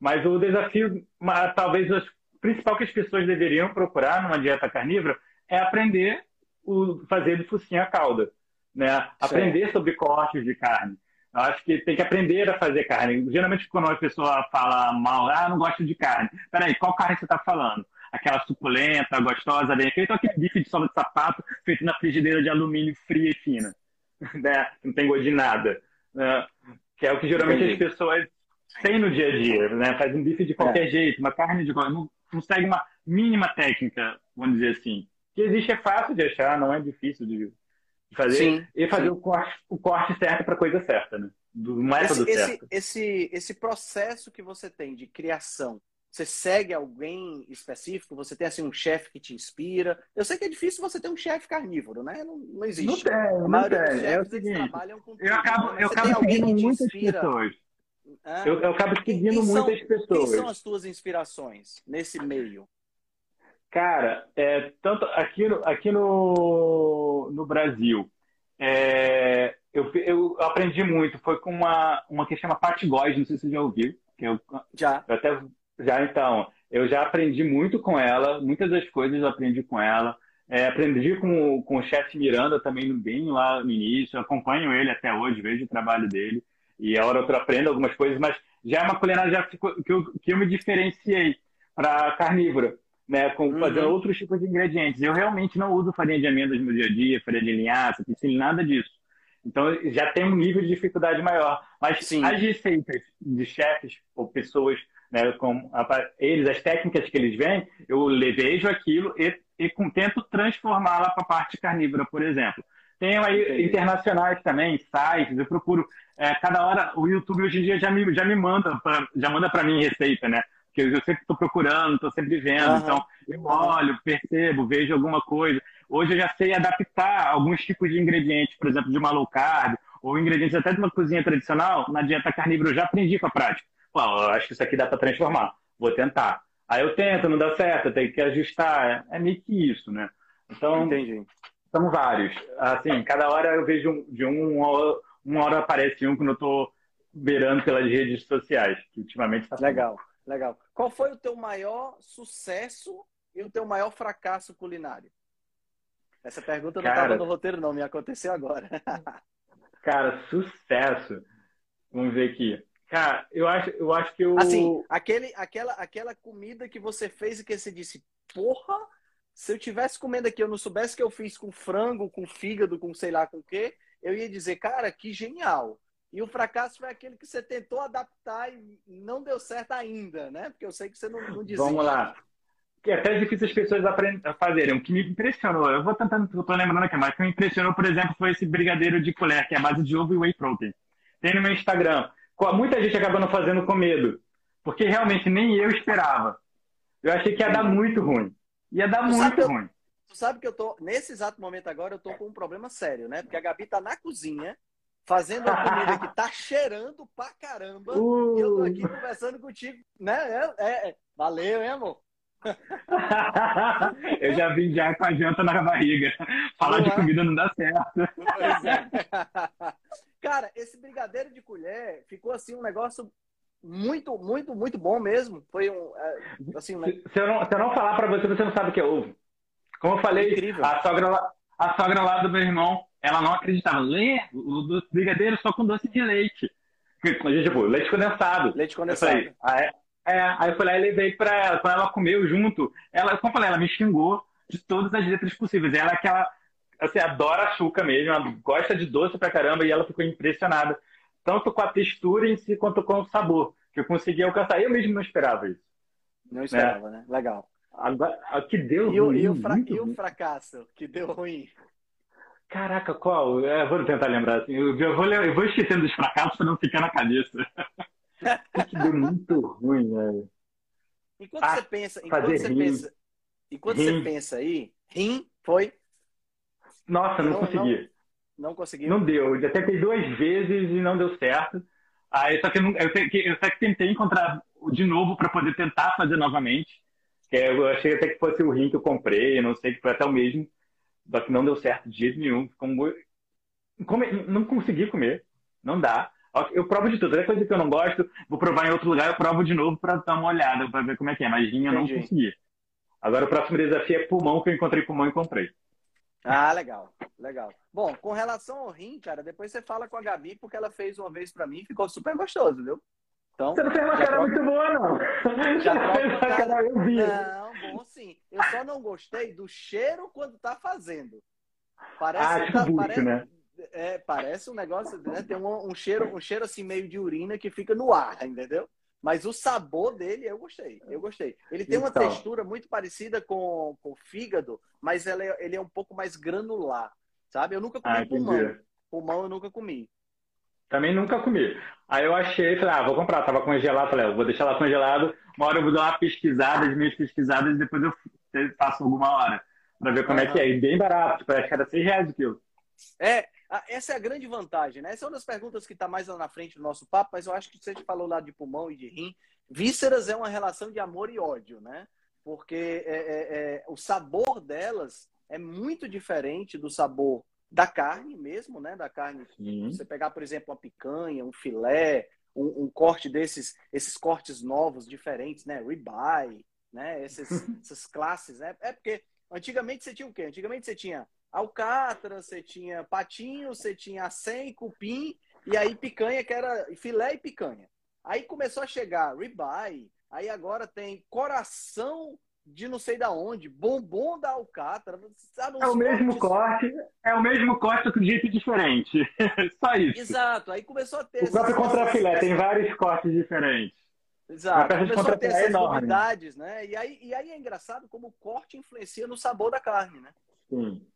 Mas o desafio, talvez o principal que as pessoas deveriam procurar numa dieta carnívora é aprender o fazer do focinho a cauda, né? Aprender sobre cortes de carne. Eu acho que tem que aprender a fazer carne. Geralmente, quando uma pessoa fala mal, ah, não gosto de carne. Peraí, qual carne você está falando? Aquela suculenta, gostosa, bem feita, ou aquele bife de sola de sapato feito na frigideira de alumínio fria e fina? (laughs) né? Não tem gosto de nada. Né? Que é o que geralmente Entendi. as pessoas têm no dia a dia, né? Faz um bife de qualquer é. jeito, uma carne de qualquer... Não, não segue uma mínima técnica, vamos dizer assim. Que existe é fácil de achar, não é difícil de fazer. Sim, e fazer sim. O, corte, o corte certo para a coisa certa, né? Do método esse, certo. Esse, esse, esse processo que você tem de criação Você segue alguém específico? Você tem assim um chefe que te inspira? Eu sei que é difícil você ter um chefe carnívoro, né? Não, não existe. Não tem, não tem. É o seguinte, eu acabo, eu acabo seguindo muitas pessoas. Ah, eu, eu, acabo seguindo muitas são, pessoas. Quem são as tuas inspirações nesse meio? Cara, é, tanto aqui, no, aqui no, no Brasil, é, eu, eu aprendi muito. Foi com uma, uma que chama Pat Góes, não sei se você já ouviu. Eu, já. Eu até já então, eu já aprendi muito com ela, muitas das coisas eu aprendi com ela. É, aprendi com, com o chefe Miranda também bem lá no início, eu acompanho ele até hoje, vejo o trabalho dele, e a hora outra aprendo algumas coisas, mas já é uma culinária já ficou, que, eu, que eu me diferenciei para carnívora, né, com uhum. fazer outros tipos de ingredientes. Eu realmente não uso farinha de amêndoas no dia a dia, farinha de linhaça, piscina, nada disso. Então já tem um nível de dificuldade maior. Mas Sim. as receitas de chefes ou pessoas né, com a, eles, as técnicas que eles veem, eu vejo aquilo e, e tento transformá-la para a parte carnívora, por exemplo. Tenho aí Entendi. internacionais também, sites, eu procuro, é, cada hora, o YouTube hoje em dia já me, já me manda, pra, já manda para mim receita, né? Porque eu sempre estou procurando, estou sempre vendo, uhum. então eu olho, percebo, vejo alguma coisa. Hoje eu já sei adaptar alguns tipos de ingredientes, por exemplo, de uma low carb, ou ingredientes até de uma cozinha tradicional, na dieta carnívora eu já aprendi com a prática. Pô, eu acho que isso aqui dá para transformar, vou tentar. Aí eu tento, não dá certo, eu tenho que ajustar. É, é meio que isso, né? Então, Entendi. são vários. Assim, cada hora eu vejo de um, uma hora aparece um quando eu estou beirando pelas redes sociais, que ultimamente está Legal, legal. Qual foi o teu maior sucesso e o teu maior fracasso culinário? Essa pergunta não estava no roteiro, não, me aconteceu agora. (laughs) cara, sucesso. Vamos ver aqui. Cara, eu acho, eu acho que eu. Assim, aquele, aquela, aquela comida que você fez e que você disse, porra, se eu tivesse comendo aqui, eu não soubesse que eu fiz com frango, com fígado, com sei lá com o quê, eu ia dizer, cara, que genial. E o fracasso foi aquele que você tentou adaptar e não deu certo ainda, né? Porque eu sei que você não, não desiste. Vamos lá. Que é até difícil as pessoas a fazerem. O que me impressionou, eu vou tentando, eu tô lembrando aqui, mas o que me impressionou, por exemplo, foi esse brigadeiro de colher, que é a base de ovo e whey protein. Tem no meu Instagram. Muita gente acaba não fazendo com medo, porque realmente nem eu esperava. Eu achei que ia dar muito ruim. Ia dar tu muito ruim. tu sabe que eu tô, nesse exato momento agora, eu tô com um problema sério, né? Porque a Gabi tá na cozinha, fazendo a comida que tá (laughs) cheirando pra caramba, uh. e eu tô aqui conversando contigo, né? É, é, é. Valeu, hein, amor? (laughs) eu já vim já com a janta na barriga. Falar de comida não dá certo. É. (laughs) Cara, esse brigadeiro de colher ficou assim um negócio muito, muito, muito bom mesmo. Foi um. É, assim, um... se, eu não, se eu não falar para você, você não sabe o que é ovo. Como eu falei, a sogra, a sogra lá do meu irmão, ela não acreditava. Lê o brigadeiro só com doce de leite. Tipo, leite condensado. Leite condensado. Aí, aí, é, aí eu fui lá e levei pra ela. Quando ela comeu junto, ela, como eu falei, ela me xingou de todas as letras possíveis. Ela é aquela assim, adora açúcar mesmo, ela gosta de doce pra caramba e ela ficou impressionada. Tanto com a textura em si quanto com o sabor, que eu consegui alcançar. Eu mesmo não esperava isso. Não esperava, né? né? Legal. Agora, que deu e ruim. E o, fra... e o fracasso que deu ruim? Caraca, qual? Eu vou tentar lembrar. Assim. Eu, vou, eu vou esquecendo dos fracassos para não ficar na cabeça. (laughs) que deu muito ruim, velho. Enquanto ah, você pensa, enquanto você rim. pensa, enquanto rim. você pensa aí, rim foi nossa, não, não consegui. Não, não consegui. Não deu. Eu já tentei duas vezes e não deu certo. Aí só que eu, eu, eu, só que tentei encontrar de novo para poder tentar fazer novamente. Que eu achei até que fosse o rim que eu comprei, não sei que foi até o mesmo. Só que não deu certo de jeito nenhum. Como, não consegui comer. Não dá. Eu provo de tudo. Qualquer coisa que eu não gosto, vou provar em outro lugar, eu provo de novo para dar uma olhada, para ver como é que é. Mas rim eu não consegui. Agora o próximo desafio é pulmão, que eu encontrei pulmão e comprei. Ah, legal, legal. Bom, com relação ao rim, cara, depois você fala com a Gabi, porque ela fez uma vez para mim e ficou super gostoso, viu? Então, você não fez uma cara troca... muito boa, não. Já (laughs) uma cara, eu vi. Não, bom sim. Eu só não gostei do cheiro quando tá fazendo. Parece, ah, tá, parece, né? É, parece um negócio, né? Tem um, um, cheiro, um cheiro assim meio de urina que fica no ar, entendeu? Mas o sabor dele eu gostei, eu gostei. Ele tem uma então. textura muito parecida com o fígado, mas é, ele é um pouco mais granular, sabe? Eu nunca comi ah, pulmão. Pulmão eu nunca comi. Também nunca comi. Aí eu achei, falei, ah, vou comprar. Tava congelado, falei, ah, vou deixar lá congelado. Uma hora eu vou dar uma pesquisada, as minhas pesquisadas, e depois eu faço alguma hora. Pra ver como uhum. é que é. E bem barato, parece que era 6 reais o quilo. É, essa é a grande vantagem, né? Essa é uma das perguntas que está mais lá na frente do nosso papo, mas eu acho que você falou lá de pulmão e de rim. Vísceras é uma relação de amor e ódio, né? Porque é, é, é, o sabor delas é muito diferente do sabor da carne mesmo, né? Da carne. Sim. Você pegar, por exemplo, uma picanha, um filé, um, um, corte desses, esses cortes novos, diferentes, né? Ribeye, né? Esses, (laughs) essas classes, né? É porque antigamente você tinha o quê? Antigamente você tinha alcatra, você tinha patinho, você tinha acém, cupim, e aí picanha, que era filé e picanha. Aí começou a chegar ribeye, aí agora tem coração de não sei da onde, bombom da alcatra. é o mesmo corte, é o mesmo corte com jeito diferente. (laughs) Só isso. Exato, aí começou a ter... O próprio contrafilé tem vários cortes diferentes. Exato, começou a ter essas novidades, né? E aí, e aí é engraçado como o corte influencia no sabor da carne, né? Sim.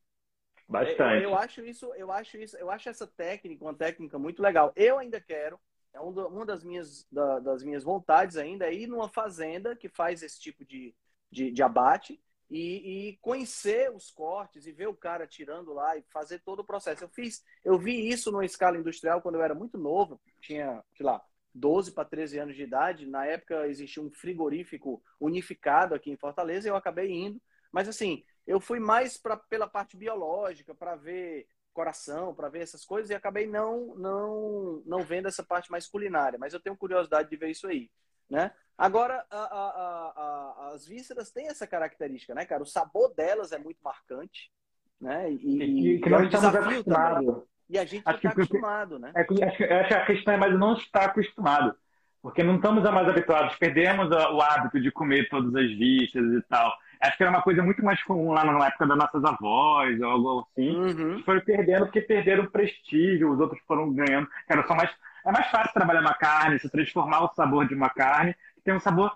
Bastante. Eu, eu, acho isso, eu acho isso, eu acho essa técnica uma técnica muito legal. Eu ainda quero, é uma das minhas, da, das minhas vontades ainda, é ir numa fazenda que faz esse tipo de, de, de abate e, e, conhecer os cortes e ver o cara tirando lá e fazer todo o processo. Eu fiz, eu vi isso numa escala industrial quando eu era muito novo, tinha, sei lá, 12 para 13 anos de idade. Na época existia um frigorífico unificado aqui em Fortaleza e eu acabei indo. Mas assim, eu fui mais pra, pela parte biológica, para ver coração, para ver essas coisas, e acabei não, não, não vendo essa parte mais culinária. Mas eu tenho curiosidade de ver isso aí. Né? Agora, a, a, a, as vísceras têm essa característica, né, cara? O sabor delas é muito marcante, né? E, e que nós estamos acostumados. E a gente está acostumado, né? É, acho, que, acho que a questão é mais não estar acostumado. Porque não estamos mais habituados, perdemos o hábito de comer todas as vísceras e tal. Acho que era uma coisa muito mais comum lá na época das nossas avós, ou algo assim. Uhum. Foi perdendo porque perderam o prestígio, os outros foram ganhando. Era só mais, é mais fácil trabalhar uma carne, se transformar o sabor de uma carne, que tem um sabor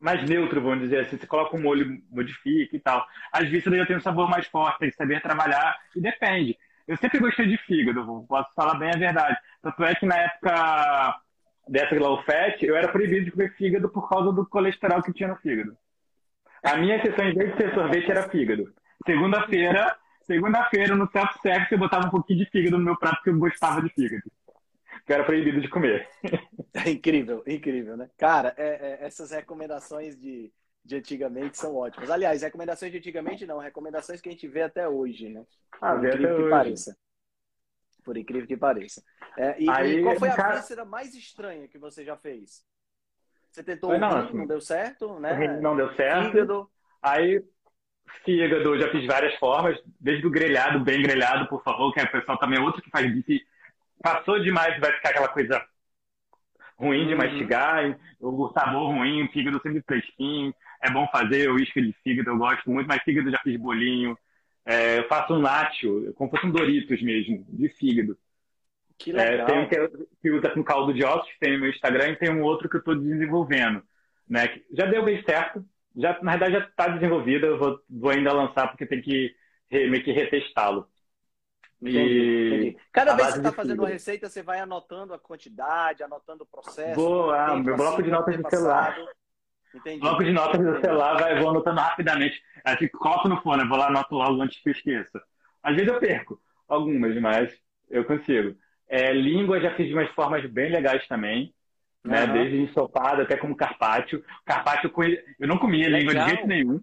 mais neutro, vamos dizer assim. Você coloca um molho, modifica e tal. As vísceras já tem um sabor mais forte, tem que saber trabalhar, e depende. Eu sempre gostei de fígado, posso falar bem a verdade. Tanto é que na época dessa low fat, eu era proibido de comer fígado por causa do colesterol que tinha no fígado. A minha sessão, em vez de ser sorvete, era fígado. Segunda-feira, segunda-feira, no self-service, eu botava um pouquinho de fígado no meu prato porque eu gostava de fígado. Que era proibido de comer. (laughs) É incrível, incrível, né? Cara, é, é, essas recomendações de, de antigamente são ótimas. Aliás, recomendações de antigamente não, recomendações que a gente vê até hoje, né? Ah, Por incrível que hoje. pareça. Por incrível que pareça. É, e, Aí, e, qual foi a cara... mais estranha que você já fez? Você tentou não, assim, não deu certo, né? Não deu certo. Fígado. Aí, fígado, já fiz várias formas, desde o grelhado, bem grelhado, por favor, que o pessoal também é outro que faz isso. Passou demais, vai ficar aquela coisa ruim de uhum. mastigar, o sabor ruim, o fígado sempre fresquinho. É bom fazer o isca de fígado, eu gosto muito, mas fígado já fiz bolinho. É, eu faço um nacho, como se fosse um Doritos mesmo, de fígado. Que legal. É, tem um que, que usa com caldo de ossos, tem no meu Instagram, e tem um outro que eu estou desenvolvendo. Né? Já deu bem certo, já, na verdade já está desenvolvido, eu vou, vou, ainda lançar porque tem que meio que retestá-lo. Entendi, entendi. Cada vez que você está fazendo uma receita, você vai anotando a quantidade, anotando o processo. Vou, ah, meu bloco de notas de celular. Entendi. Bloco de notas do celular, vai, vou anotando rapidamente. Assim, coloco no fone, vou lá anoto logo antes que eu esqueça. Às vezes eu perco algumas, mas eu consigo. É, língua já fiz de umas formas bem legais também. Né? Uhum. Desde ensopado até como carpaccio. Carpaccio eu não comia Legal. língua de jeito nenhum.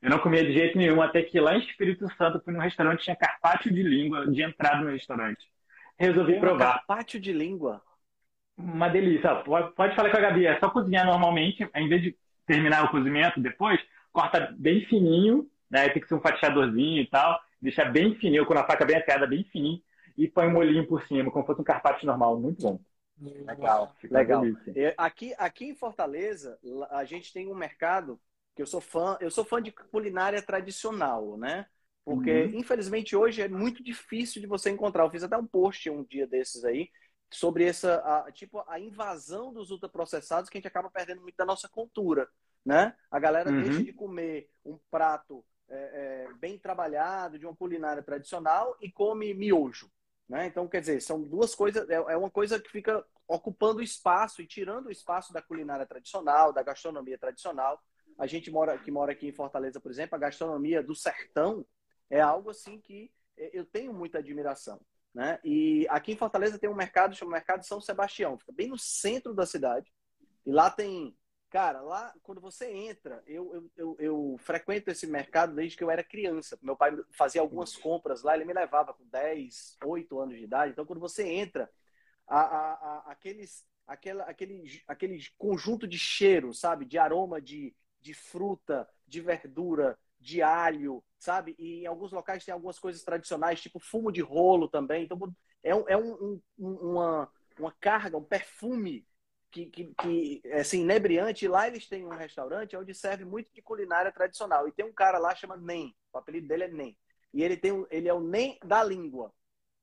Eu não comia de jeito nenhum, até que lá em Espírito Santo, fui num restaurante, tinha carpaccio de língua de entrada no restaurante. Resolvi Tem provar. Carpaccio de língua? Uma delícia. Pode, pode falar com a Gabi, é só cozinhar normalmente, em vez de terminar o cozimento depois, corta bem fininho, né? Tem que ser um fatiadorzinho e tal, deixar bem fininho, com a faca bem afiada, bem fininho, e põe um molhinho por cima, como se fosse um carpaccio normal. Muito bom. Legal, legal. Aqui, aqui em Fortaleza, a gente tem um mercado que eu sou fã, eu sou fã de culinária tradicional, né? Porque, uhum. infelizmente, hoje é muito difícil de você encontrar. Eu fiz até um post um dia desses aí sobre essa, a, tipo, a invasão dos ultraprocessados que a gente acaba perdendo muito da nossa cultura, né? A galera uhum. deixa de comer um prato é, é, bem trabalhado, de uma culinária tradicional e come miojo, Né? Então, quer dizer, são duas coisas, é, é uma coisa que fica ocupando espaço e tirando o espaço da culinária tradicional, da gastronomia tradicional. A gente mora, que mora aqui em Fortaleza, por exemplo, a gastronomia do sertão é algo assim que eu tenho muita admiração. Né? E aqui em Fortaleza tem um mercado chamado Mercado São Sebastião, fica bem no centro da cidade. E lá tem, cara, lá quando você entra, eu, eu, eu, eu frequento esse mercado desde que eu era criança. Meu pai fazia algumas compras lá, ele me levava com 10, 8 anos de idade. Então quando você entra, a, a, a, aqueles, aquela, aquele, aquele conjunto de cheiro, sabe? De aroma de, de fruta, de verdura, de alho, sabe? E em alguns locais tem algumas coisas tradicionais, tipo fumo de rolo também. Então, é, um, é um, um, uma, uma carga, um perfume que, que, que é assim, inebriante. E lá eles têm um restaurante onde serve muito de culinária tradicional. E tem um cara lá chama Nem, o apelido dele é Nem. E ele, tem, ele é o Nem da língua.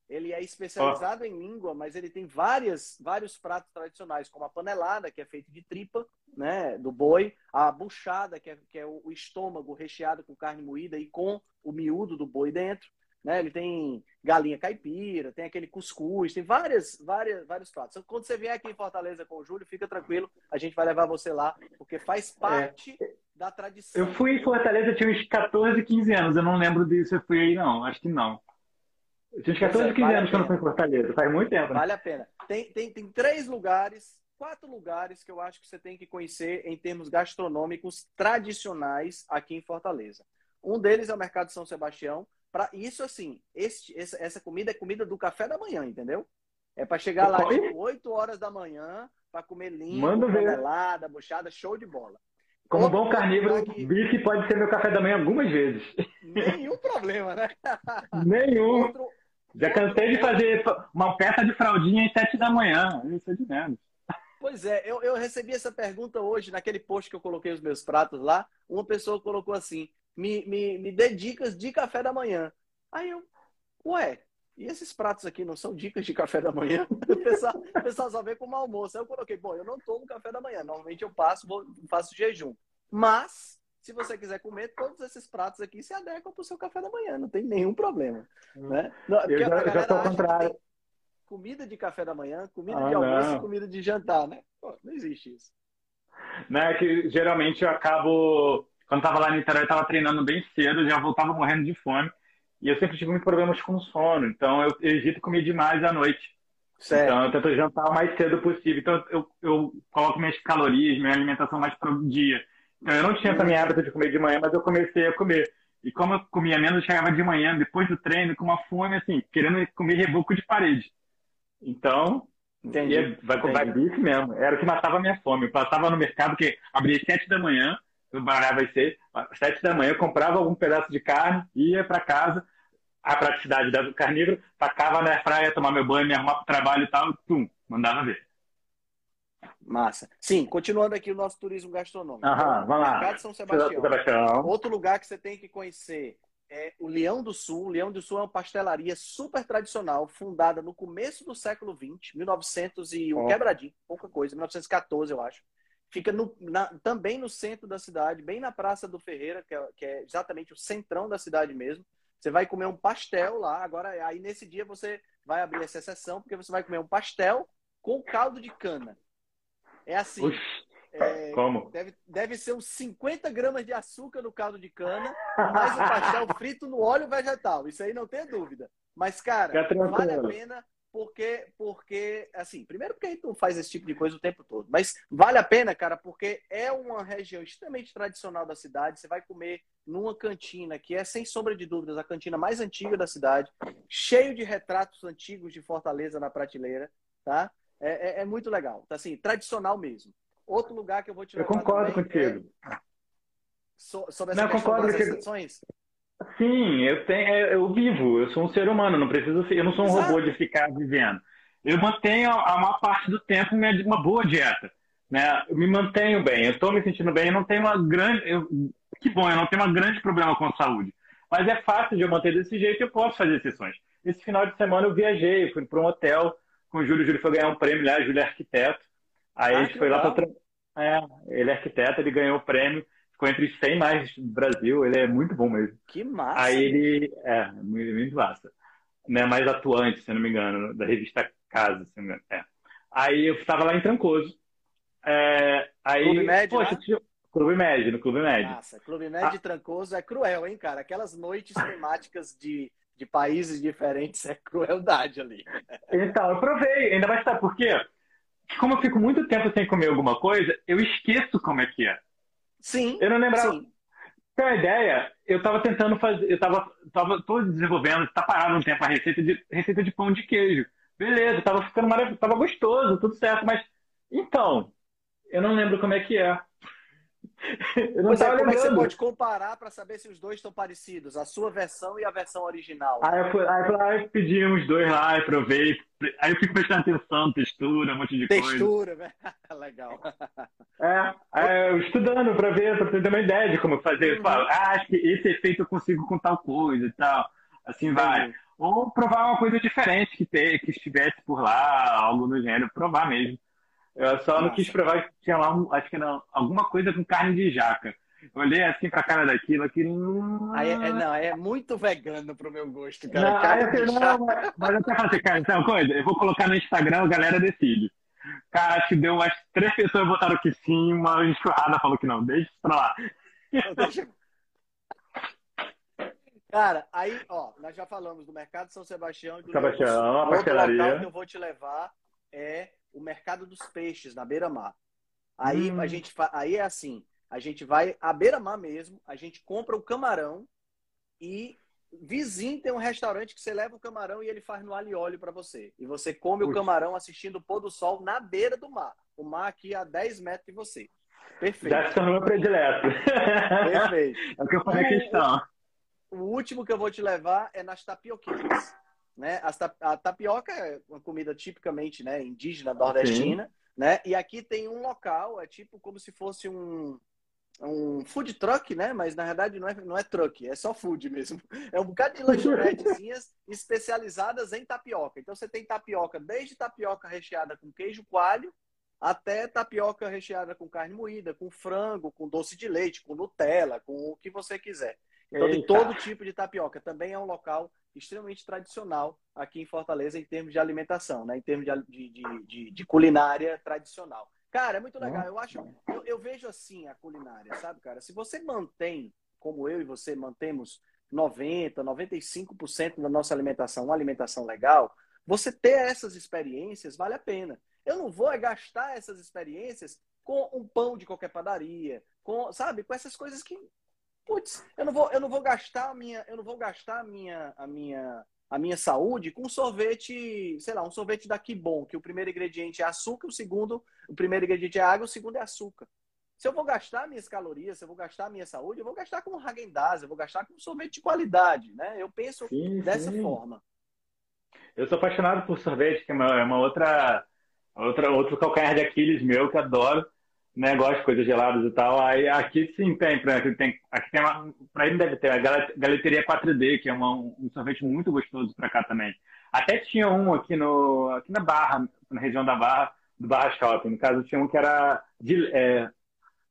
Ele é especializado oh. em língua, mas ele tem várias, vários pratos tradicionais, como a panelada, que é feita de tripa, né, do boi, a buchada, que é, que é o estômago recheado com carne moída e com o miúdo do boi dentro. Né? Ele tem galinha caipira, tem aquele cuscuz, tem várias, várias, vários pratos. Então, quando você vier aqui em Fortaleza com o Júlio, fica tranquilo, a gente vai levar você lá, porque faz é. parte é. da tradição. Eu fui em Fortaleza, tinha uns 14, 15 anos, eu não lembro disso, eu fui aí não, acho que não. Eu tinha 14, 15 vale anos que eu não fui em Fortaleza. Faz muito tempo. Né? Vale a pena. Tem, tem, tem três lugares, quatro lugares que eu acho que você tem que conhecer em termos gastronômicos tradicionais aqui em Fortaleza. Um deles é o Mercado São Sebastião. Para isso, assim, este, essa comida é comida do café da manhã, entendeu? É para chegar lá tipo, 8 horas da manhã para comer limpo, canelada, buchada, show de bola. Como Outro bom carnívoro, que... bife pode ser meu café da manhã algumas vezes. Nenhum problema, né? (laughs) Nenhum. Outro, já cansei de fazer uma peça de fraldinha às sete da manhã. Isso é de menos. Pois é, eu, eu recebi essa pergunta hoje, naquele post que eu coloquei os meus pratos lá. Uma pessoa colocou assim: me, me, me dê dicas de café da manhã. Aí eu, ué, e esses pratos aqui não são dicas de café da manhã? (laughs) O pessoal, o pessoal só vê como almoço. Aí eu coloquei, bom, eu não tomo café da manhã. Normalmente eu passo, vou, faço jejum. Mas se você quiser comer, todos esses pratos aqui se adequam para o seu café da manhã, não tem nenhum problema. Hum. Né? Não, eu já, já estou contrário. Comida de café da manhã, comida ah, de almoço e comida de jantar, né? Pô, não existe isso. Não, é que geralmente eu acabo. Quando estava lá em Niterói, eu estava treinando bem cedo, já voltava morrendo de fome. E eu sempre tive muitos problemas com sono, então eu, eu evito comer demais à noite. Certo. Então eu tento jantar o mais cedo possível. Então eu, eu coloco minhas calorias, minha alimentação mais para o dia. Eu não tinha minha hábito de comer de manhã, mas eu comecei a comer. E como eu comia menos, eu chegava de manhã, depois do treino, com uma fome, assim, querendo comer reboco de parede. Então, entendi, vai comprar bife mesmo. Era o que matava a minha fome. Eu passava no mercado, que abria às sete da manhã, eu barava às seis, sete da manhã, eu comprava algum pedaço de carne, ia para casa, a praticidade do carnívoro, tacava na praia, tomar meu banho, me arrumar para o trabalho e tal, tum, mandava ver. Massa. Sim, continuando aqui o nosso turismo gastronômico. Aham, vamos lá. Mercado São Sebastião. Sebastião. Outro lugar que você tem que conhecer é o Leão do Sul. O Leão do Sul é uma pastelaria super tradicional, fundada no começo do século XX, 1901, oh. quebradinho, pouca coisa, 1914, eu acho. Fica no, na, também no centro da cidade, bem na Praça do Ferreira, que é, que é exatamente o centrão da cidade mesmo. Você vai comer um pastel lá. Agora, aí nesse dia você vai abrir essa exceção, porque você vai comer um pastel com caldo de cana. É assim. é, Como? Deve, deve ser uns 50 gramas de açúcar no caldo de cana, mais o pastel frito no óleo vegetal. Isso aí não tem dúvida. Mas, cara, vale a pena porque, porque, assim, primeiro porque a gente não faz esse tipo de coisa o tempo todo, mas vale a pena, cara, porque é uma região extremamente tradicional da cidade. Você vai comer numa cantina que é, sem sombra de dúvidas, a cantina mais antiga da cidade, cheio de retratos antigos de Fortaleza na prateleira, tá? É, é, é, muito legal. Então, assim, tradicional mesmo. Outro lugar que eu vou te levar. Eu concordo contigo. É... So, sobre essa não, concordo das exceções. Sim, eu tenho, é, eu vivo, eu sou um ser humano, não preciso ser, eu não sou um Exato. robô de ficar vivendo. Eu mantenho a maior parte do tempo uma boa dieta, né? Eu me mantenho bem, eu estou me sentindo bem, eu não tenho uma grande, eu, que bom, eu não tenho um grande problema com a saúde. Mas é fácil de eu manter desse jeito, eu posso fazer exceções. Esse final de semana eu viajei, fui para um hotel com o Júlio. O Júlio foi ganhar um prêmio lá, Júlio é arquiteto. Aí ah, a gente foi legal. lá para. É, ele é arquiteto, ele ganhou o prêmio, ficou entre os 100 mais do Brasil, ele é muito bom mesmo. Que massa! Aí ele. É, muito, muito massa. né, mais atuante, se não me engano, da revista Casa, se não me engano. É. Aí eu estava lá em Trancoso. É, aí, Clube Médio, poxa, né? tinha- Clube Médio, no Clube Médio. Nossa, Clube Médio e Trancoso é cruel, hein, cara? Aquelas noites temáticas de, de países diferentes é crueldade ali. Então, eu provei, ainda mais sabe por quê? Como eu fico muito tempo sem comer alguma coisa, eu esqueço como é que é. Sim, Eu não lembrava. sim. Tem uma ideia? Eu tava tentando fazer, eu tava, tava tô desenvolvendo, tá parado um tempo a receita de receita de pão de queijo. Beleza, tava ficando maravilhoso, tava gostoso, tudo certo, mas então, eu não lembro como é que é. Eu não Pois é, como é que você pode comparar para saber se os dois estão parecidos? A sua versão e a versão original. Aí eu, fui, aí eu, fui lá, eu pedi uns dois lá, eu provei. Aí eu fico prestando atenção, textura, um monte de coisa. Textura, né? (laughs) Legal. É, é, eu estudando pra ver, pra ter uma ideia de como fazer. Eu Uhum. falo, ah, acho que esse efeito eu consigo com tal coisa e tal. Assim vai. Ou provar uma coisa diferente que, ter, que estivesse por lá, algo do gênero, provar mesmo. Eu só não quis provar que tinha lá, um- acho que era alguma coisa com carne de jaca. Eu olhei assim pra cara daquilo, aquilo. Aí é, é- não, é muito vegano pro meu gosto, cara. Não, eu não, mas, mas eu até falei assim, cara, sabe uma coisa? Eu vou colocar no Instagram, a galera decide. Cara, acho que deu umas três pessoas votaram que sim, uma enxurrada falou que não. Deixa pra lá. Deixa- Cara, aí, ó, nós já falamos do Mercado São Sebastião do Sebastião, Leão a Outro pastelaria. local que eu vou te levar é o Mercado dos Peixes, na Beira-Mar. Aí Hum. a gente aí é assim, a gente vai à beira-mar mesmo, a gente compra o camarão e vizinho tem um restaurante que você leva o camarão e ele faz no alho e óleo para você. E você come o Putz. camarão assistindo o pôr do sol na beira do mar. O mar aqui a 10 metros de você. Perfeito. Já se tornou meu predileto. Perfeito. (laughs) É o que eu falei questão. O último que eu vou te levar é nas tapioqueiras. Né? A tapioca é uma comida tipicamente né, indígena, nordestina. Né? E aqui tem um local, é tipo como se fosse um, um food truck, né? mas na verdade não é, não é truck, é só food mesmo. (laughs) É um bocado de (laughs) lanchonetezinhas especializadas em tapioca. Então você tem tapioca, desde tapioca recheada com queijo coalho, até tapioca recheada com carne moída, com frango, com doce de leite, com Nutella, com o que você quiser. Então tem Eita. todo tipo de tapioca. Também é um local extremamente tradicional aqui em Fortaleza em termos de alimentação, né? em termos de, de, de, de culinária tradicional. Cara, é muito legal. Eu acho, eu, eu vejo assim a culinária, sabe, cara? Se você mantém, como eu e você mantemos 90, 95% da nossa alimentação, uma alimentação legal, você ter essas experiências vale a pena. Eu não vou gastar essas experiências com um pão de qualquer padaria, com, sabe, com essas coisas que putz, eu não vou, eu não vou gastar a minha, eu não vou gastar a minha, a minha, a minha saúde com sorvete, sei lá, um sorvete daqui bom, que o primeiro ingrediente é açúcar, o segundo, o primeiro ingrediente é água, o segundo é açúcar. Se eu vou gastar minhas calorias, se eu vou gastar a minha saúde, eu vou gastar com Häagen-Dazs, eu vou gastar com sorvete de qualidade, né? Eu penso Sim, dessa sim. forma. Eu sou apaixonado por sorvete, que é uma, é uma outra, outra, outro calcanhar de Aquiles meu, que adoro. Né, gosto de coisas geladas e tal. Aí aqui sim tem, aqui tem, aqui tem uma, pra ele deve ter a Gal- Galeteria 4D, que é uma, um sorvete muito gostoso pra cá também. Até tinha um aqui no, aqui na Barra, na região da Barra, do Barra Shopping. No caso, tinha um que era de, é,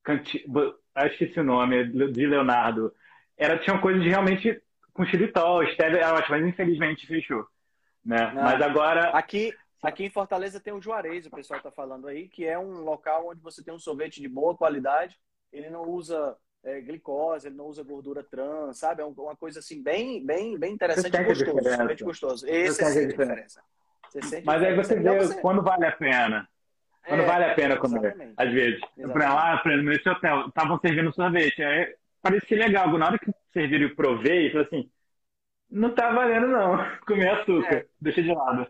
canti, bo- ah, esqueci o nome, de Leonardo. Era, tinha coisas de realmente com xilitol, stevia, era ótimo, mas infelizmente fechou. Né? Não. Mas agora Aqui, aqui em Fortaleza tem o Juarez, o pessoal está falando aí, que é um local onde você tem um sorvete de boa qualidade. Ele não usa é, glicose, ele não usa gordura trans, sabe? É um- uma coisa assim bem, bem, bem interessante Você e gostoso. diferença. Sorvete gostoso. Esse Você sente a diferença. diferença. Você sente Mas aí você vê É melhor quando vale a pena. Quando É, vale a pena comer, às vezes. Exatamente. Pra lá, exemplo, nesse hotel, estavam servindo sorvete. Aí parecia legal. Na hora que serviram e provei, falei assim, não tá valendo não. (laughs) Comer açúcar. É. Deixa de lado.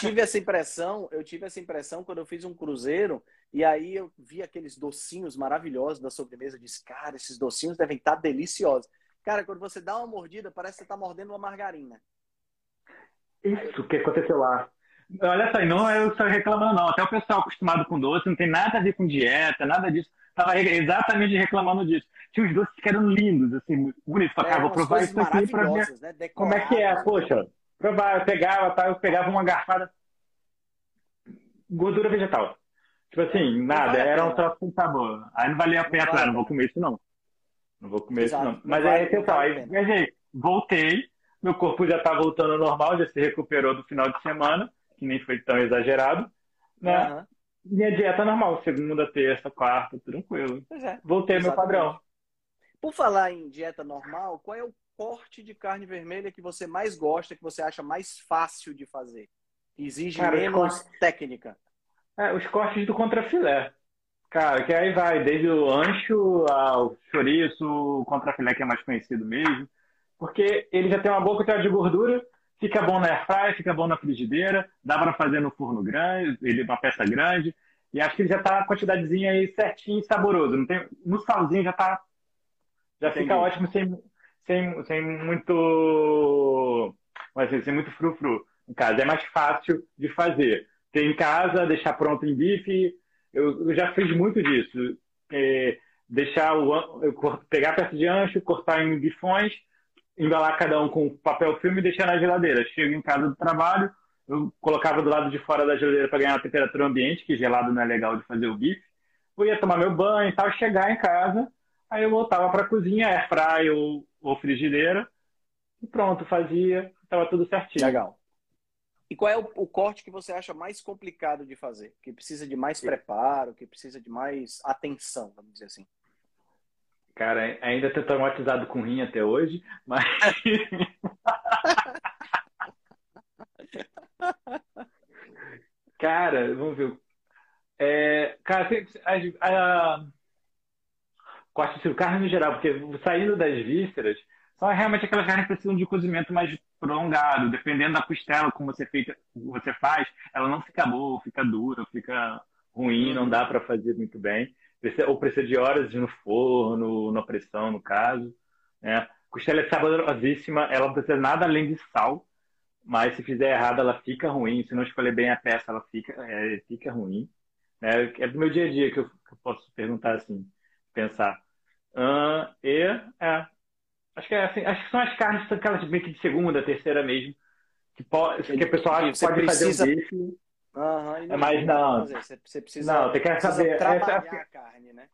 tive essa impressão, eu tive essa impressão quando eu fiz um cruzeiro e aí eu vi aqueles docinhos maravilhosos da sobremesa, eu disse, cara, esses docinhos devem estar deliciosos. Cara, quando você dá uma mordida, parece que você está mordendo uma margarina. Isso que aconteceu lá. Olha só, não é eu só reclamando não. Até o pessoal acostumado com doce, não tem nada a ver com dieta, nada disso. Tava exatamente reclamando disso. Tinha uns doces que eram lindos, assim, bonitos. Falei, É, cara, vou provar isso aqui pra ver né? como é que é. Poxa, provar, eu pegava, tá, eu pegava uma garfada gordura vegetal. Tipo assim, Não nada, vale era um troço com sabor. Aí não valia a pena, vale ah, a não vou comer isso não. Não vou comer Exato, isso não não. Mas vale- aí, não pessoal, vale aí pena. viajei, voltei, meu corpo já está voltando ao normal, já se recuperou do final de semana, que nem foi tão exagerado, né? Uhum. Minha dieta normal, segunda, terça, quarta, tranquilo. É, Voltei exatamente. meu padrão. Por falar em dieta normal, qual é o corte de carne vermelha que você mais gosta, que você acha mais fácil de fazer? Exige Cara, menos cortes... técnica. É, os cortes do contrafilé. Cara, que aí vai desde o ancho ao chouriço, o contrafilé que é mais conhecido mesmo. Porque ele já tem uma boa quantidade de gordura, fica bom na airfryer, fica bom na frigideira, dá para fazer no forno grande, ele é uma peça grande. E acho que ele já tá a quantidadezinha aí certinho e saboroso. Não tem, no salzinho já tá. Já Entendi. fica ótimo sem, sem, sem muito. Mas assim, sem muito frufru. No caso, é mais fácil de fazer. Ter em casa, deixar pronto em bife. Eu, eu já fiz muito disso. É, deixar o. Eu pegar peça de ancho, cortar em bifões, embalar cada um com papel filme e deixar na geladeira. Chego em casa do trabalho, eu colocava do lado de fora da geladeira para ganhar a temperatura ambiente, que gelado não é legal de fazer o bife. Eu ia tomar meu banho e tal, chegar em casa, aí eu voltava para a cozinha, airfry ou, ou frigideira, e pronto, fazia, estava tudo certinho. Legal. E qual é o, o, corte que você acha mais complicado de fazer? Que precisa de mais preparo, que precisa de mais atenção, vamos dizer assim? Cara, ainda estou traumatizado com rim até hoje, mas. (laughs) cara, vamos ver. É, cara, a, a, corte de carne no geral, porque saindo das vísceras, são realmente aquelas carnes que precisam de cozimento mais prolongado. Dependendo da costela, como você, feita, você faz, ela não fica boa, fica dura, fica ruim, não dá para fazer muito bem ou precisa de horas no forno, na pressão, no caso. Né? Costela é saborosíssima, ela não precisa nada além de sal, mas se fizer errado ela fica ruim. Se não escolher bem a peça, ela fica, é, fica ruim. Né? É do meu dia a dia que eu, que eu posso perguntar assim, pensar. Uh, e é, acho que é assim, acho que são as carnes aquelas meio que de segunda, terceira mesmo, que, pode, que a pessoa pode precisa... fazer um bife. Uhum, não é mais não. Você precisa, não, tem que saber. trabalhar essa... a carne, né?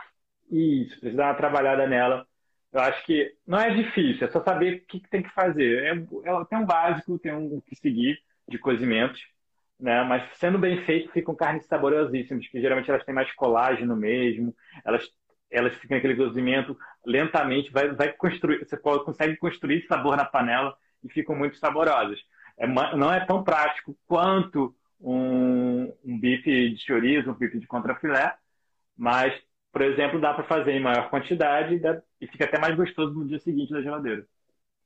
Isso, precisa dar uma trabalhada nela. Eu acho que não é difícil, é só saber o que, tem que fazer. É, é, tem um básico, tem um que seguir de cozimentos, né? Mas sendo bem feito, ficam carnes saborosíssimas, que geralmente elas têm mais colágeno mesmo, elas elas ficam aquele cozimento lentamente, vai, vai construir, você consegue construir sabor na panela e ficam muito saborosas. É, não é tão prático quanto um, um bife de chorizo, um bife de contrafilé, mas, por exemplo, dá para fazer em maior quantidade e, dá, e fica até mais gostoso no dia seguinte da geladeira.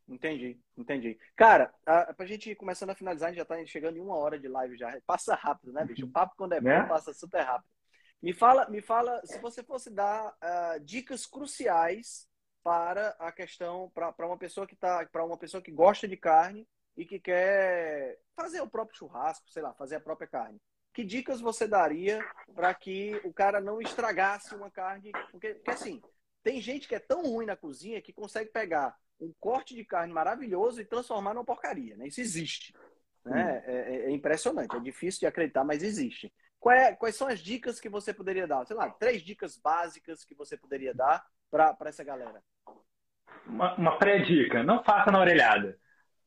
Entendi, entendi. Cara, a, pra gente ir começando a finalizar, a gente já tá chegando em uma hora de live já. Passa rápido, né, bicho? O papo quando é bom né? passa super rápido. Me fala, me fala, se você fosse dar uh, dicas cruciais para a questão, para uma pessoa que tá, para uma pessoa que gosta de carne e que quer fazer o próprio churrasco, sei lá, fazer a própria carne. Que dicas você daria para que o cara não estragasse uma carne? Porque, porque, assim, tem gente que é tão ruim na cozinha que consegue pegar um corte de carne maravilhoso e transformar numa porcaria, né? Isso existe. Né? É, é, é, impressionante, é difícil de acreditar, mas existe. É, quais são as dicas que você poderia dar? Sei lá, três dicas básicas que você poderia dar para essa galera. Uma, uma pré-dica, não faça na orelhada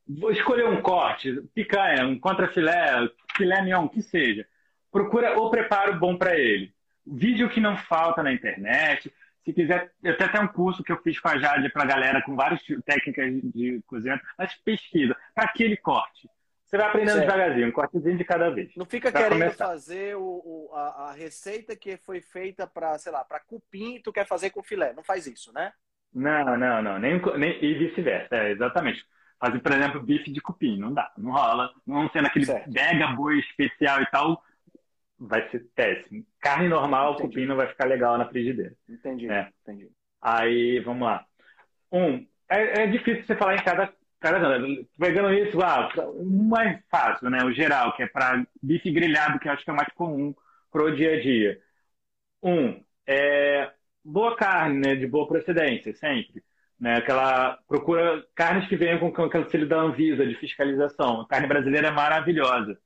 vou escolher um corte, picanha, um contrafilé, filé mignon, que seja. Procura o preparo bom para ele. Vídeo que não falta na internet. Se quiser, eu até tenho um curso que eu fiz com a Jade para a galera com várias técnicas de cozinha, mas pesquisa para aquele corte. Você vai aprendendo certo. devagarzinho, um cortezinho de cada vez. Não fica querendo começar. fazer o, o a, a, receita que foi feita para, sei lá, para cupim, tu quer fazer com filé. Não faz isso, né? Não, não, não. Nem, nem, e vice-versa. É, exatamente fazer, por exemplo, bife de cupim. Não dá, não rola. Não sendo aquele certo. mega boi especial e tal, vai ser péssimo. Carne normal, entendi. cupim não vai ficar legal na frigideira. Entendi, é. entendi. Aí, vamos lá. Um, é, é difícil você falar em cada Cara, pegando isso, ah, o mais fácil, né? O geral, que é para bife grelhado, que eu acho que é mais comum pro dia a dia. Um, é boa carne, né? De boa procedência, sempre. Né? Aquela procura carnes que venham com aquele selo da Anvisa de fiscalização. A carne brasileira é maravilhosa,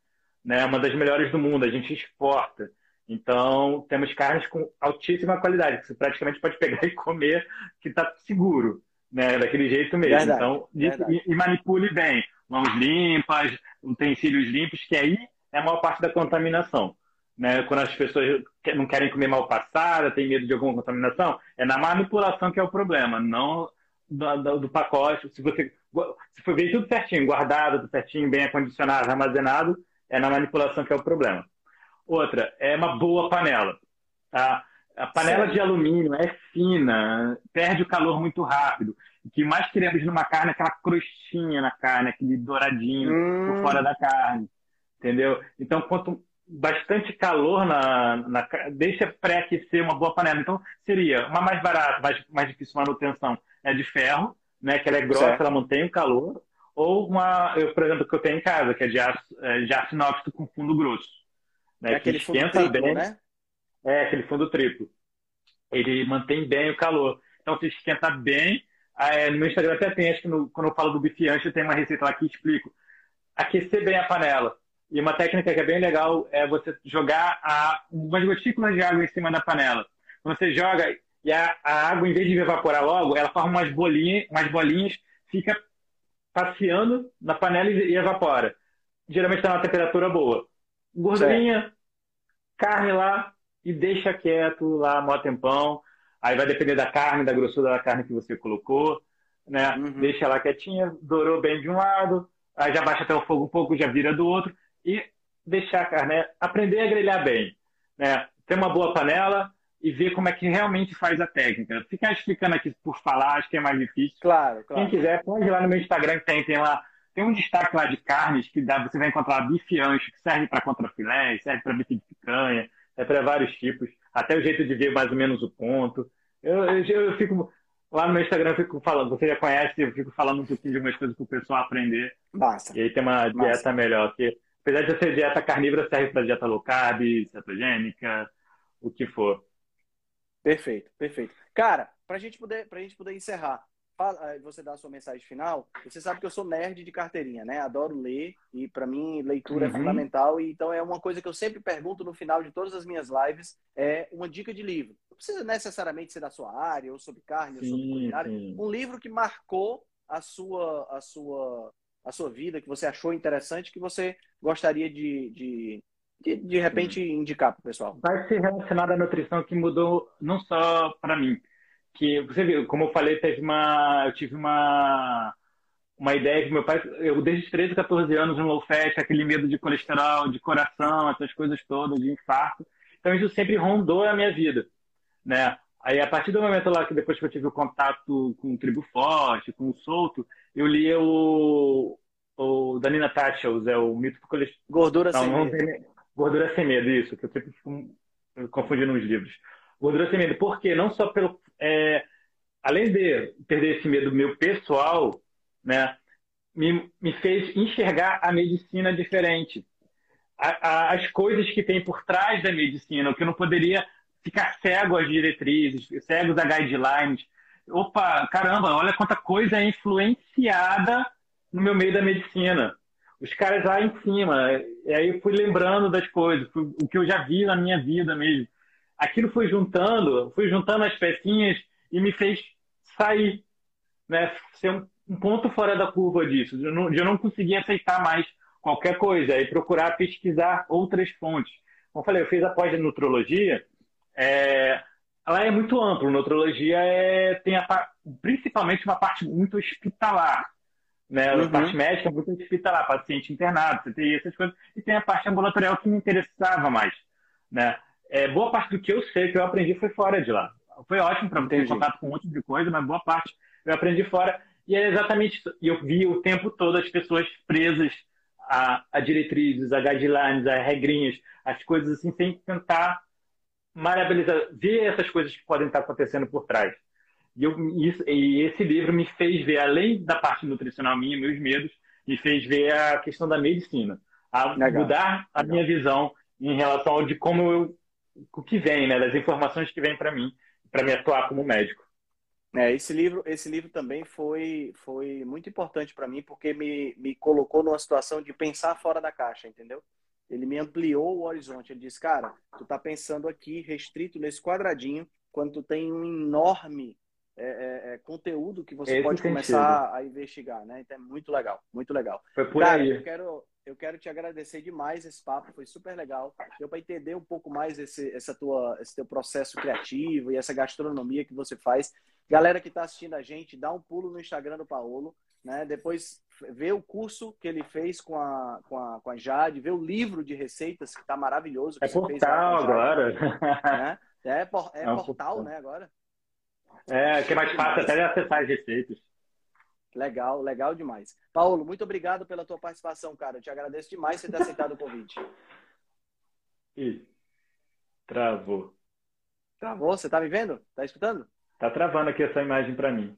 né? Uma das melhores do mundo. A gente exporta. Então temos carnes com altíssima qualidade que você praticamente pode pegar (laughs) e comer, que está seguro. Né? Daquele jeito mesmo. Verdade, então, verdade. E, e, manipule bem. Mãos limpas, utensílios limpos, que aí é a maior parte da contaminação. Né? Quando as pessoas não querem comer mal passada, tem medo de alguma contaminação, é na manipulação que é o problema, não do, do, do pacote. Se você se for ver tudo certinho, guardado, tudo certinho, bem acondicionado, armazenado, é na manipulação que é o problema. Outra, é uma boa panela. Tá? A panela Sério? de alumínio é fina, perde o calor muito rápido. O que mais queremos numa carne é aquela crostinha na carne, aquele douradinho hum. por fora da carne. Entendeu? Então, quanto bastante calor na, na deixa pré-aquecer uma boa panela. Então, seria uma mais barata, mais, mais difícil manutenção, é de ferro, né? Que ela é grossa, certo. ela mantém o calor. Ou uma, eu, por exemplo, que eu tenho em casa, que é de aço, é, de aço inox com fundo grosso. Né, é aquele fundo triplo, bem, né? É, aquele fundo triplo. Ele mantém bem o calor. Então, se esquenta bem. É, no meu Instagram até tem, acho que no, quando eu falo do bife ancho, tem uma receita lá que explico. Aquecer bem a panela. E uma técnica que é bem legal é você jogar a, umas gotículas de água em cima da panela. Quando você joga e a, a água, em vez de evaporar logo, ela forma umas bolinhas, umas bolinhas, fica passeando na panela e, e evapora. Geralmente está numa temperatura boa. Gordurinha, certo. carne lá e deixa quieto lá, mó tempão. Aí vai depender da carne, da grossura da carne que você colocou, né? Uhum. Deixa lá quietinha, dourou bem de um lado, aí já baixa até o fogo um pouco, já vira do outro e deixar a carne, né? aprender a grelhar bem, né? Ter uma boa panela e ver como é que realmente faz a técnica. Ficar explicando aqui por falar, acho que é mais difícil. Claro, claro. Quem quiser, pode lá no meu Instagram que tem, tem lá tem um destaque lá de carnes que dá, você vai encontrar bife ancho, que serve para contrafilé, serve para bife de picanha, é para vários tipos, até o jeito de ver mais ou menos o ponto. Eu, eu, eu, fico lá no meu Instagram, eu fico falando, você já conhece, eu fico falando um pouquinho de umas coisas para o pessoal aprender. Basta. E aí tem uma dieta melhor. Que, apesar de ser dieta carnívora, serve para dieta low carb, cetogênica, o que for. Perfeito, perfeito. Cara, para gente poder, a gente poder encerrar, você dá a sua mensagem final, você sabe que eu sou nerd de carteirinha, né? Adoro ler e para mim leitura é uhum. é fundamental. E, então é uma coisa que eu sempre pergunto no final de todas as minhas lives é uma dica de livro. Não precisa necessariamente ser da sua área ou sobre carne sim, ou sobre culinária. Sim. Um livro que marcou a sua a sua a sua vida, que você achou interessante, que você gostaria de, de de, de repente indicar para o pessoal? Vai ser relacionado à nutrição que mudou não só para mim, que você viu, como eu falei, teve uma, eu tive uma uma ideia que meu pai, eu desde 13, 14 anos no low fat, aquele medo de colesterol, de coração, essas coisas todas, de infarto. Então isso sempre rondou a minha vida, né? Aí a partir do momento lá que depois que eu tive o contato com o Tribo Forte, com o Solto, eu li o o Danina Tatchels, é o mito do colesterol. Gordura não, sem não medo. Gordura sem medo, isso, que eu sempre confundindo os livros. Gordura sem medo, porque não só pelo é, além de perder esse medo meu pessoal, né, me, me fez enxergar a medicina diferente. A, a, as coisas que tem por trás da medicina, o que eu não poderia ficar cego às diretrizes, cego a guidelines. Opa, caramba, olha quanta coisa é influenciada no meu meio da medicina. Os caras lá em cima. E aí eu fui lembrando das coisas, o que eu já vi na minha vida mesmo aquilo foi juntando, foi juntando as pecinhas e me fez sair, né? Ser um, um ponto fora da curva disso. De eu, não, de eu não conseguir aceitar mais qualquer coisa e procurar pesquisar outras fontes. Como eu falei, eu fiz a pós de nutrologia, é, ela é muito ampla. Nutrologia é, tem a, principalmente uma parte muito hospitalar. Né? Uhum. A parte médica é muito hospitalar, paciente internado, você tem essas coisas. E tem a parte ambulatorial que me interessava mais. Né? É, boa parte do que eu sei, que eu aprendi, foi fora de lá. Foi ótimo para ter contato com um monte de coisa, mas boa parte eu aprendi fora. E é exatamente isso. E eu vi o tempo todo as pessoas presas a, a diretrizes, a guidelines, a regrinhas, as coisas assim, sem tentar maravilhar, ver essas coisas que podem estar acontecendo por trás. E, eu, isso, e esse livro me fez ver, além da parte nutricional minha, meus medos, me fez ver a questão da medicina, a Legal. mudar a Legal. minha visão em relação ao de como eu o que vem, né, das informações que vêm para mim, para me atuar como médico. É, esse livro, esse livro também foi, foi muito importante para mim porque me, me colocou numa situação de pensar fora da caixa, entendeu? Ele me ampliou o horizonte. Ele disse, cara, tu tá pensando aqui restrito nesse quadradinho, quando tu tem um enorme é, é, é, conteúdo que você Esse pode sentido. começar a investigar, né? Então é muito legal, muito legal. Foi por Cara, aí. Eu quero, eu quero te agradecer demais esse papo, foi super legal. Deu para entender um pouco mais esse, essa tua, esse teu processo criativo e essa gastronomia que você faz. Galera que está assistindo a gente, dá um pulo no Instagram do Paolo, né? Depois vê o curso que ele fez com a, com a, com a Jade, vê o livro de receitas que está maravilhoso. é portal agora. Né? É, por, é, é portal, portal, né, agora. É, que é mais fácil até de acessar as receitas. Legal, legal demais. Paulo, muito obrigado pela tua participação, cara. Eu te agradeço demais por ter aceitado o convite. Ih, travou. Travou? Você tá me vendo? Tá escutando? Tá travando aqui essa imagem para mim.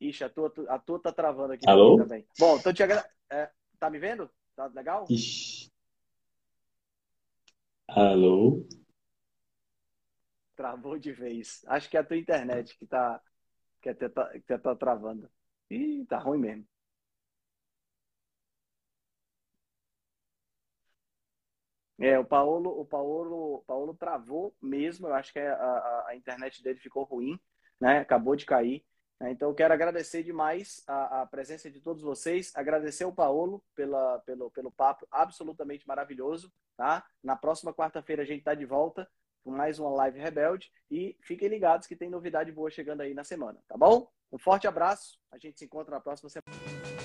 Ixi, a tua, a tua tá travando aqui Alô? também. Bom, então te agra... É, tá me vendo? Tá legal? Ixi. Alô? Travou de vez. Acho que é a tua internet que tá, que até tá, que tá travando. Ih, tá ruim mesmo. É, o Paulo, o Paulo, o Paulo travou mesmo. Eu acho que a, a, a internet dele ficou ruim, né? Acabou de cair. Né? Então, eu quero agradecer demais a, a, presença de todos vocês, agradecer o Paulo pela, pelo, pelo papo absolutamente maravilhoso, tá? Na próxima quarta-feira a gente está de volta com mais uma live Rebelde e fiquem ligados que tem novidade boa chegando aí na semana, tá bom? Um forte abraço, a gente se encontra na próxima semana.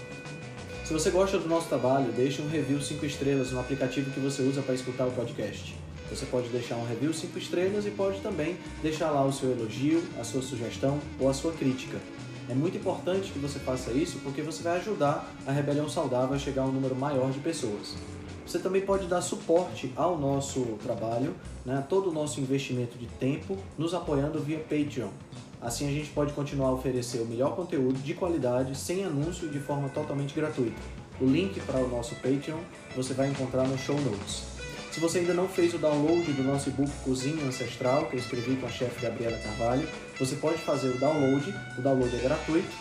Se você gosta do nosso trabalho, deixe um review 5 estrelas no aplicativo que você usa para escutar o podcast. Você pode deixar um review 5 estrelas e pode também deixar lá o seu elogio, a sua sugestão ou a sua crítica. É muito importante que você faça isso porque você vai ajudar a Rebelião Saudável a chegar a um número maior de pessoas. Você também pode dar suporte ao nosso trabalho, né, todo o nosso investimento de tempo, nos apoiando via Patreon. Assim a gente pode continuar a oferecer o melhor conteúdo de qualidade, sem anúncio e de forma totalmente gratuita. O link para o nosso Patreon você vai encontrar no show notes. Se você ainda não fez o download do nosso e-book Cozinha Ancestral, que eu escrevi com a chefe Gabriela Carvalho, você pode fazer o download, o download é gratuito,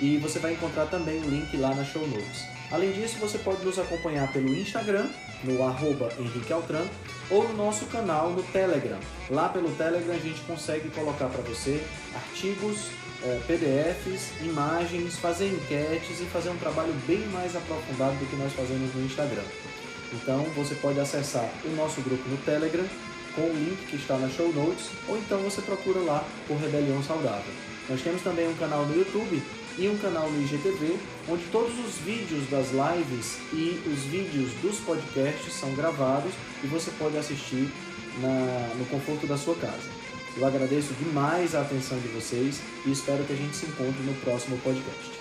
e você vai encontrar também o link lá na show notes. Além disso, você pode nos acompanhar pelo Instagram, no arroba Henrique Altran, ou no nosso canal no Telegram. Lá pelo Telegram a gente consegue colocar para você artigos, é, PDFs, imagens, fazer enquetes e fazer um trabalho bem mais aprofundado do que nós fazemos no Instagram. Então você pode acessar o nosso grupo no Telegram com o link que está na show notes, ou então você procura lá por Rebelião Saudável. Nós temos também um canal no YouTube e um canal no IGTV, onde todos os vídeos das lives e os vídeos dos podcasts são gravados e você pode assistir na, no conforto da sua casa. Eu agradeço demais a atenção de vocês e espero que a gente se encontre no próximo podcast.